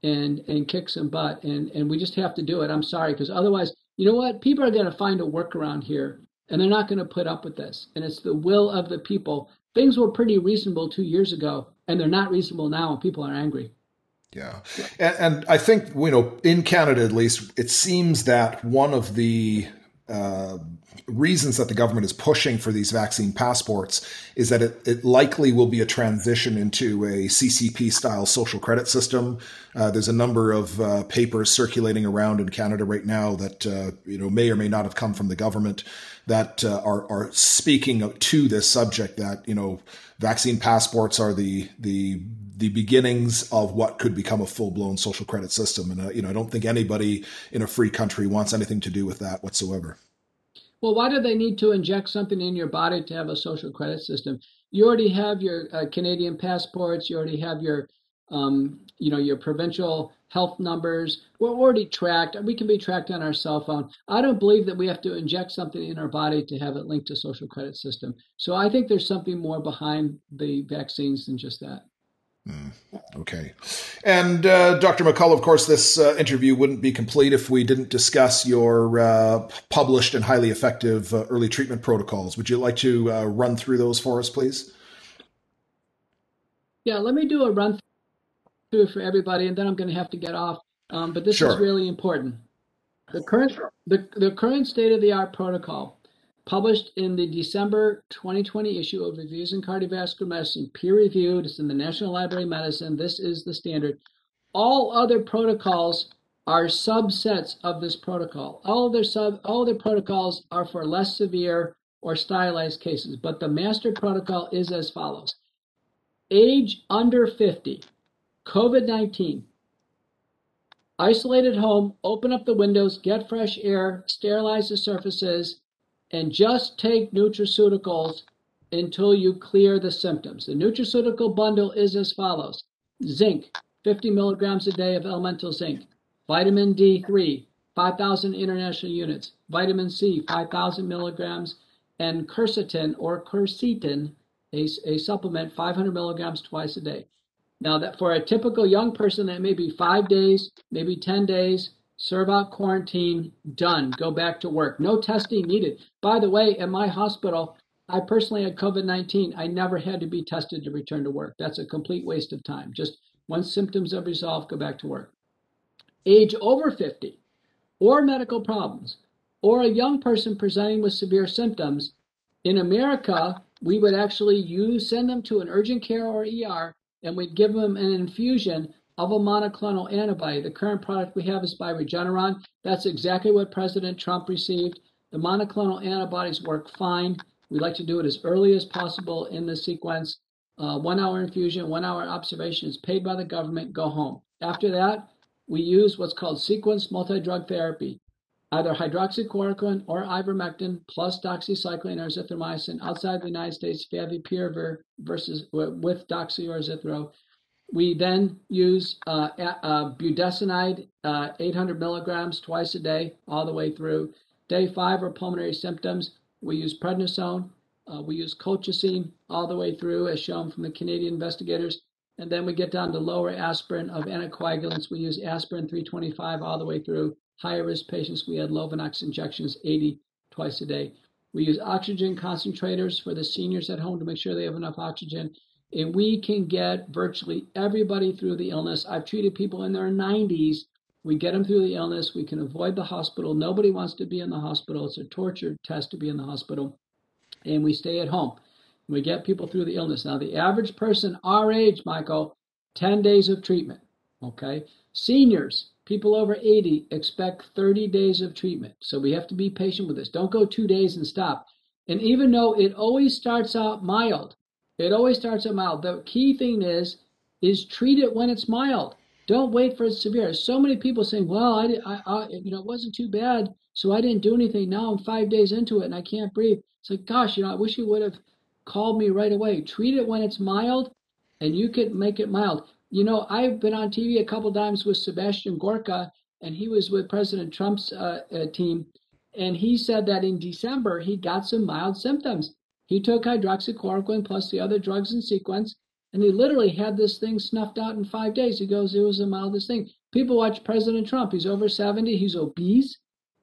Speaker 2: and and kick some butt, and and we just have to do it. I'm sorry, because otherwise, you know what? People are going to find a workaround here, and they're not going to put up with this. And it's the will of the people. Things were pretty reasonable two years ago, and they're not reasonable now, and people are angry.
Speaker 1: Yeah. And, and, I think, you know, in Canada at least, it seems that one of the uh, reasons that the government is pushing for these vaccine passports is that it, it likely will be a transition into a CCP style social credit system. Uh, there's a number of uh, papers circulating around in Canada right now that uh, you know may or may not have come from the government that uh, are are speaking to this subject. That you know, vaccine passports are the the the beginnings of what could become a full blown social credit system. And uh, you know, I don't think anybody in a free country wants anything to do with that whatsoever.
Speaker 2: Well, why do they need to inject something in your body to have a social credit system? You already have your uh, Canadian passports. You already have your, um, you know, your provincial health numbers. We're already tracked. We can be tracked on our cell phone. I don't believe that we have to inject something in our body to have it linked to social credit system. So I think there's something more behind the vaccines than just that.
Speaker 1: Mm, okay. And uh, Dr. McCullough, of course, this uh, interview wouldn't be complete if we didn't discuss your uh, published and highly effective uh, early treatment protocols. Would you like to uh, run through those for us, please?
Speaker 2: Yeah, let me do a run through for everybody, and then I'm going to have to get off. Um, but this sure. is really important. The current, the, the current state of the art protocol published in the December 2020 issue of Reviews in Cardiovascular Medicine, peer reviewed. It's in the National Library of Medicine. This is the standard. All other protocols are subsets of this protocol. All their sub all their protocols are for less severe or stylized cases, but the master protocol is as follows. Age under 50, COVID-19, isolate at home, open up the windows, get fresh air, sterilize the surfaces, and just take nutraceuticals until you clear the symptoms. The nutraceutical bundle is as follows. Zinc, 50 milligrams a day of elemental zinc. Vitamin D3, 5,000 international units. Vitamin C, 5,000 milligrams. And quercetin or quercetin, a, a supplement, 500 milligrams twice a day. Now, that for a typical young person, that may be five days, maybe 10 days, serve out quarantine, done, go back to work. No testing needed. By the way, at my hospital, I personally had COVID 19. I never had to be tested to return to work. That's a complete waste of time. Just once symptoms are resolved, go back to work. Age over 50 or medical problems or a young person presenting with severe symptoms, in America, we would actually use send them to an urgent care or ER and we'd give them an infusion of a monoclonal antibody. The current product we have is by Regeneron. That's exactly what President Trump received. The monoclonal antibodies work fine. We like to do it as early as possible in the sequence. Uh, one hour infusion, one hour observation is paid by the government, go home. After that, we use what's called sequence multi-drug therapy, either hydroxychloroquine or ivermectin plus doxycycline or azithromycin outside the United States, favipiravir versus with doxy or azithro. We then use uh, uh, budesonide, uh, 800 milligrams twice a day, all the way through. Day five are pulmonary symptoms. We use prednisone. Uh, we use colchicine all the way through, as shown from the Canadian investigators. And then we get down to lower aspirin of anticoagulants. We use aspirin 325 all the way through. Higher risk patients, we had Lovenox injections 80 twice a day. We use oxygen concentrators for the seniors at home to make sure they have enough oxygen. And we can get virtually everybody through the illness. I've treated people in their 90s. We get them through the illness. We can avoid the hospital. Nobody wants to be in the hospital. It's a torture test to be in the hospital. And we stay at home. We get people through the illness. Now, the average person our age, Michael, 10 days of treatment. Okay. Seniors, people over 80 expect 30 days of treatment. So we have to be patient with this. Don't go two days and stop. And even though it always starts out mild, it always starts out mild. The key thing is, is treat it when it's mild. Don't wait for it severe. So many people saying, "Well, I, I, I, you know, it wasn't too bad, so I didn't do anything. Now I'm five days into it and I can't breathe." It's like, gosh, you know, I wish you would have called me right away. Treat it when it's mild, and you can make it mild. You know, I've been on TV a couple times with Sebastian Gorka, and he was with President Trump's uh, uh, team, and he said that in December he got some mild symptoms. He took hydroxychloroquine plus the other drugs in sequence, and he literally had this thing snuffed out in five days. He goes, it was the mildest thing. People watch President Trump. He's over 70. He's obese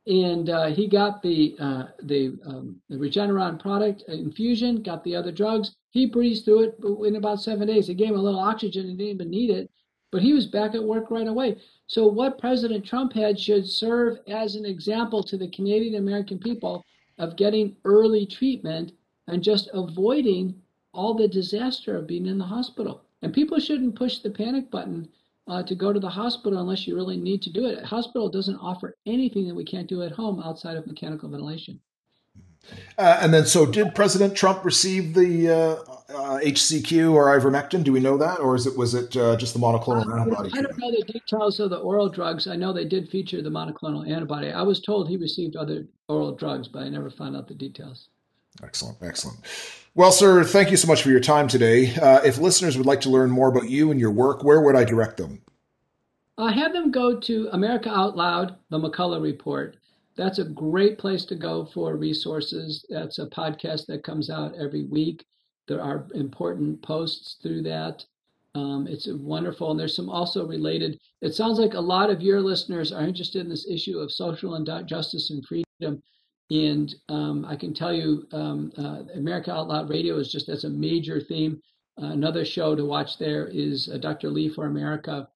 Speaker 2: and uh, he got the uh, the, um, the Regeneron product infusion, got the other drugs. He breezed through it in about seven days. They gave him a little oxygen and didn't even need it, but he was back at work right away. So what President Trump had should serve as an example to the Canadian American people of getting early treatment and just avoiding all the disaster of being in the hospital. And people shouldn't push the panic button uh, to go to the hospital unless you really need to do it. A hospital doesn't offer anything that we can't do at home outside of mechanical ventilation.
Speaker 1: Uh, and then, so did President Trump receive the uh, HCQ uh, or ivermectin? Do we know that, or is it was it uh, just the monoclonal antibody?
Speaker 2: I don't know the details of the oral drugs. I know they did feature the monoclonal antibody. I was told he received other oral drugs, but I never found out the details.
Speaker 1: Excellent, excellent. Well, sir, thank you so much for your time today. Uh, if listeners would like to learn more about you and your work, where would I direct them?
Speaker 2: I have them go to America Out Loud, the McCullough Report. That's a great place to go for resources. That's a podcast that comes out every week. There are important posts through that. Um, it's wonderful. And there's some also related. It sounds like a lot of your listeners are interested in this issue of social injustice and freedom. And um, I can tell you, um, uh, America Out Loud Radio is just as a major theme. Uh, another show to watch there is uh, Dr. Lee for America,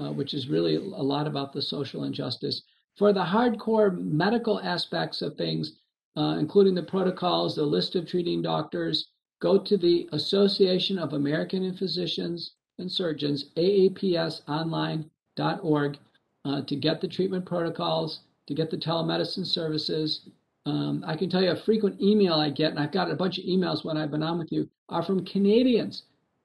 Speaker 2: uh, which is really a lot about the social injustice. For the hardcore medical aspects of things, uh, including the protocols, the list of treating doctors, go to the Association of American Physicians and Surgeons, AAPSonline.org. uh, to get the treatment protocols, to get the telemedicine services. Um, I can tell you a frequent email I get, and I've got a bunch of emails when I've been on with you, are from Canadians.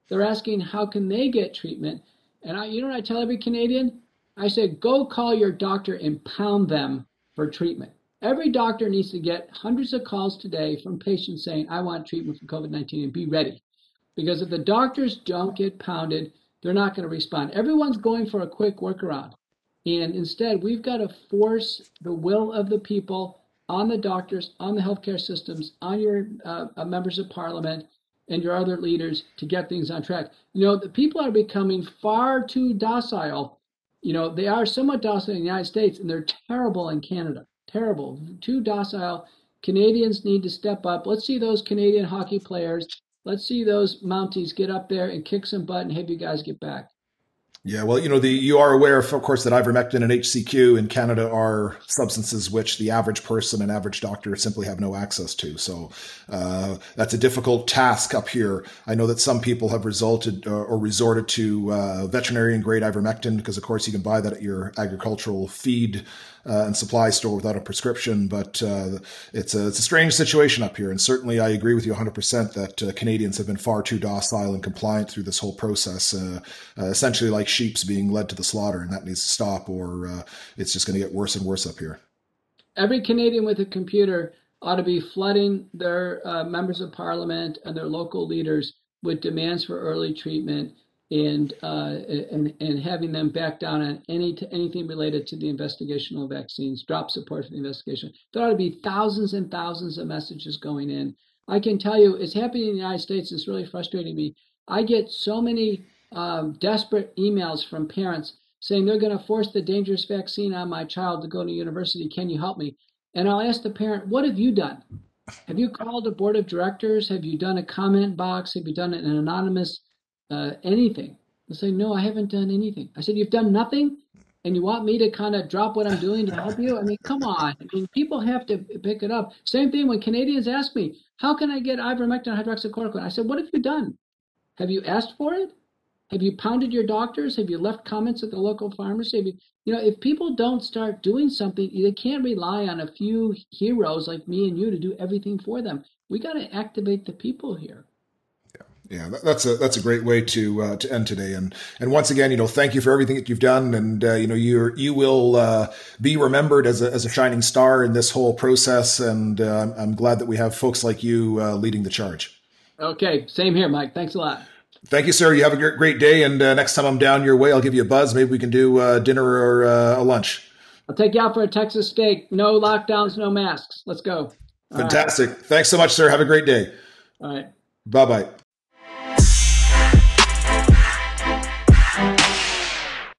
Speaker 2: They're asking how can they get treatment, and I, you know what I tell every Canadian? I say go call your doctor and pound them for treatment. Every doctor needs to get hundreds of calls today from patients saying, I want treatment for COVID 19 and be ready. Because if the doctors don't get pounded, they're not going to respond. Everyone's going for a quick workaround. And instead, we've got to force the will of the people on the doctors, on the healthcare systems, on your uh, uh, members of parliament, and your other leaders to get things on track. You know, the people are becoming far too docile. You know, they are somewhat docile in the United States, and they're terrible in Canada. Terrible. Too docile. Canadians need to step up. Let's see those Canadian hockey players. Let's see those Mounties get up there and kick some butt and have you guys get back.
Speaker 1: Yeah, well, you know, the you are aware, of, of course, that ivermectin and HCQ in Canada are substances which the average person and average doctor simply have no access to. So uh, that's a difficult task up here. I know that some people have resulted uh, or resorted to uh, veterinarian grade ivermectin because, of course, you can buy that at your agricultural feed and supply store without a prescription. But uh, it's a it's a strange situation up here, and certainly I agree with you 100 percent that uh, Canadians have been far too docile and compliant through this whole process, uh, uh, essentially like sheep's being led to the slaughter, and that needs to stop, or uh, it's just going to get worse and worse up here.
Speaker 2: Every Canadian with a computer ought to be flooding their members of parliament and their local leaders with demands for early treatment and uh, and and having them back down on any anything related to the investigational vaccines, drop support for the investigation. There ought to be thousands and thousands of messages going in. I can tell you, it's happening in the United States. It's really frustrating me. I get so many um, desperate emails from parents saying they're going to force the dangerous vaccine on my child to go to university. Can you help me? And I'll ask the parent, what have you done? Have you called a board of directors? Have you done a comment box? Have you done an anonymous uh, anything. They say, no, I haven't done anything. I said, you've done nothing? And you want me to kind of drop what I'm doing to help you? I mean, come on. I mean, people have to pick it up. Same thing when Canadians ask me, how can I get ivermectin hydroxychloroquine? I said, what have you done? Have you asked for it? Have you pounded your doctors? Have you left comments at the local pharmacy? You, you, know, if people don't start doing something, they can't rely on a few heroes like me and you to do everything for them. We got to activate the people here
Speaker 1: yeah, that's a that's a great way to uh, to end today. And and once again, you know, thank you for everything that you've done. And uh, you know, you you will uh, be remembered as a as a shining star in this whole process. And uh, I'm glad that we have folks like you uh, leading the charge.
Speaker 2: Okay, same here, Mike. Thanks a lot.
Speaker 1: Thank you, sir. You have a great, day. And uh, next time I'm down your way, I'll give you a buzz. Maybe we can do dinner or a lunch.
Speaker 2: I'll take you out for a Texas steak. No lockdowns, no masks. Let's go.
Speaker 1: All Fantastic. Right. Thanks so much, sir. Have a great day.
Speaker 2: All right.
Speaker 1: Bye bye.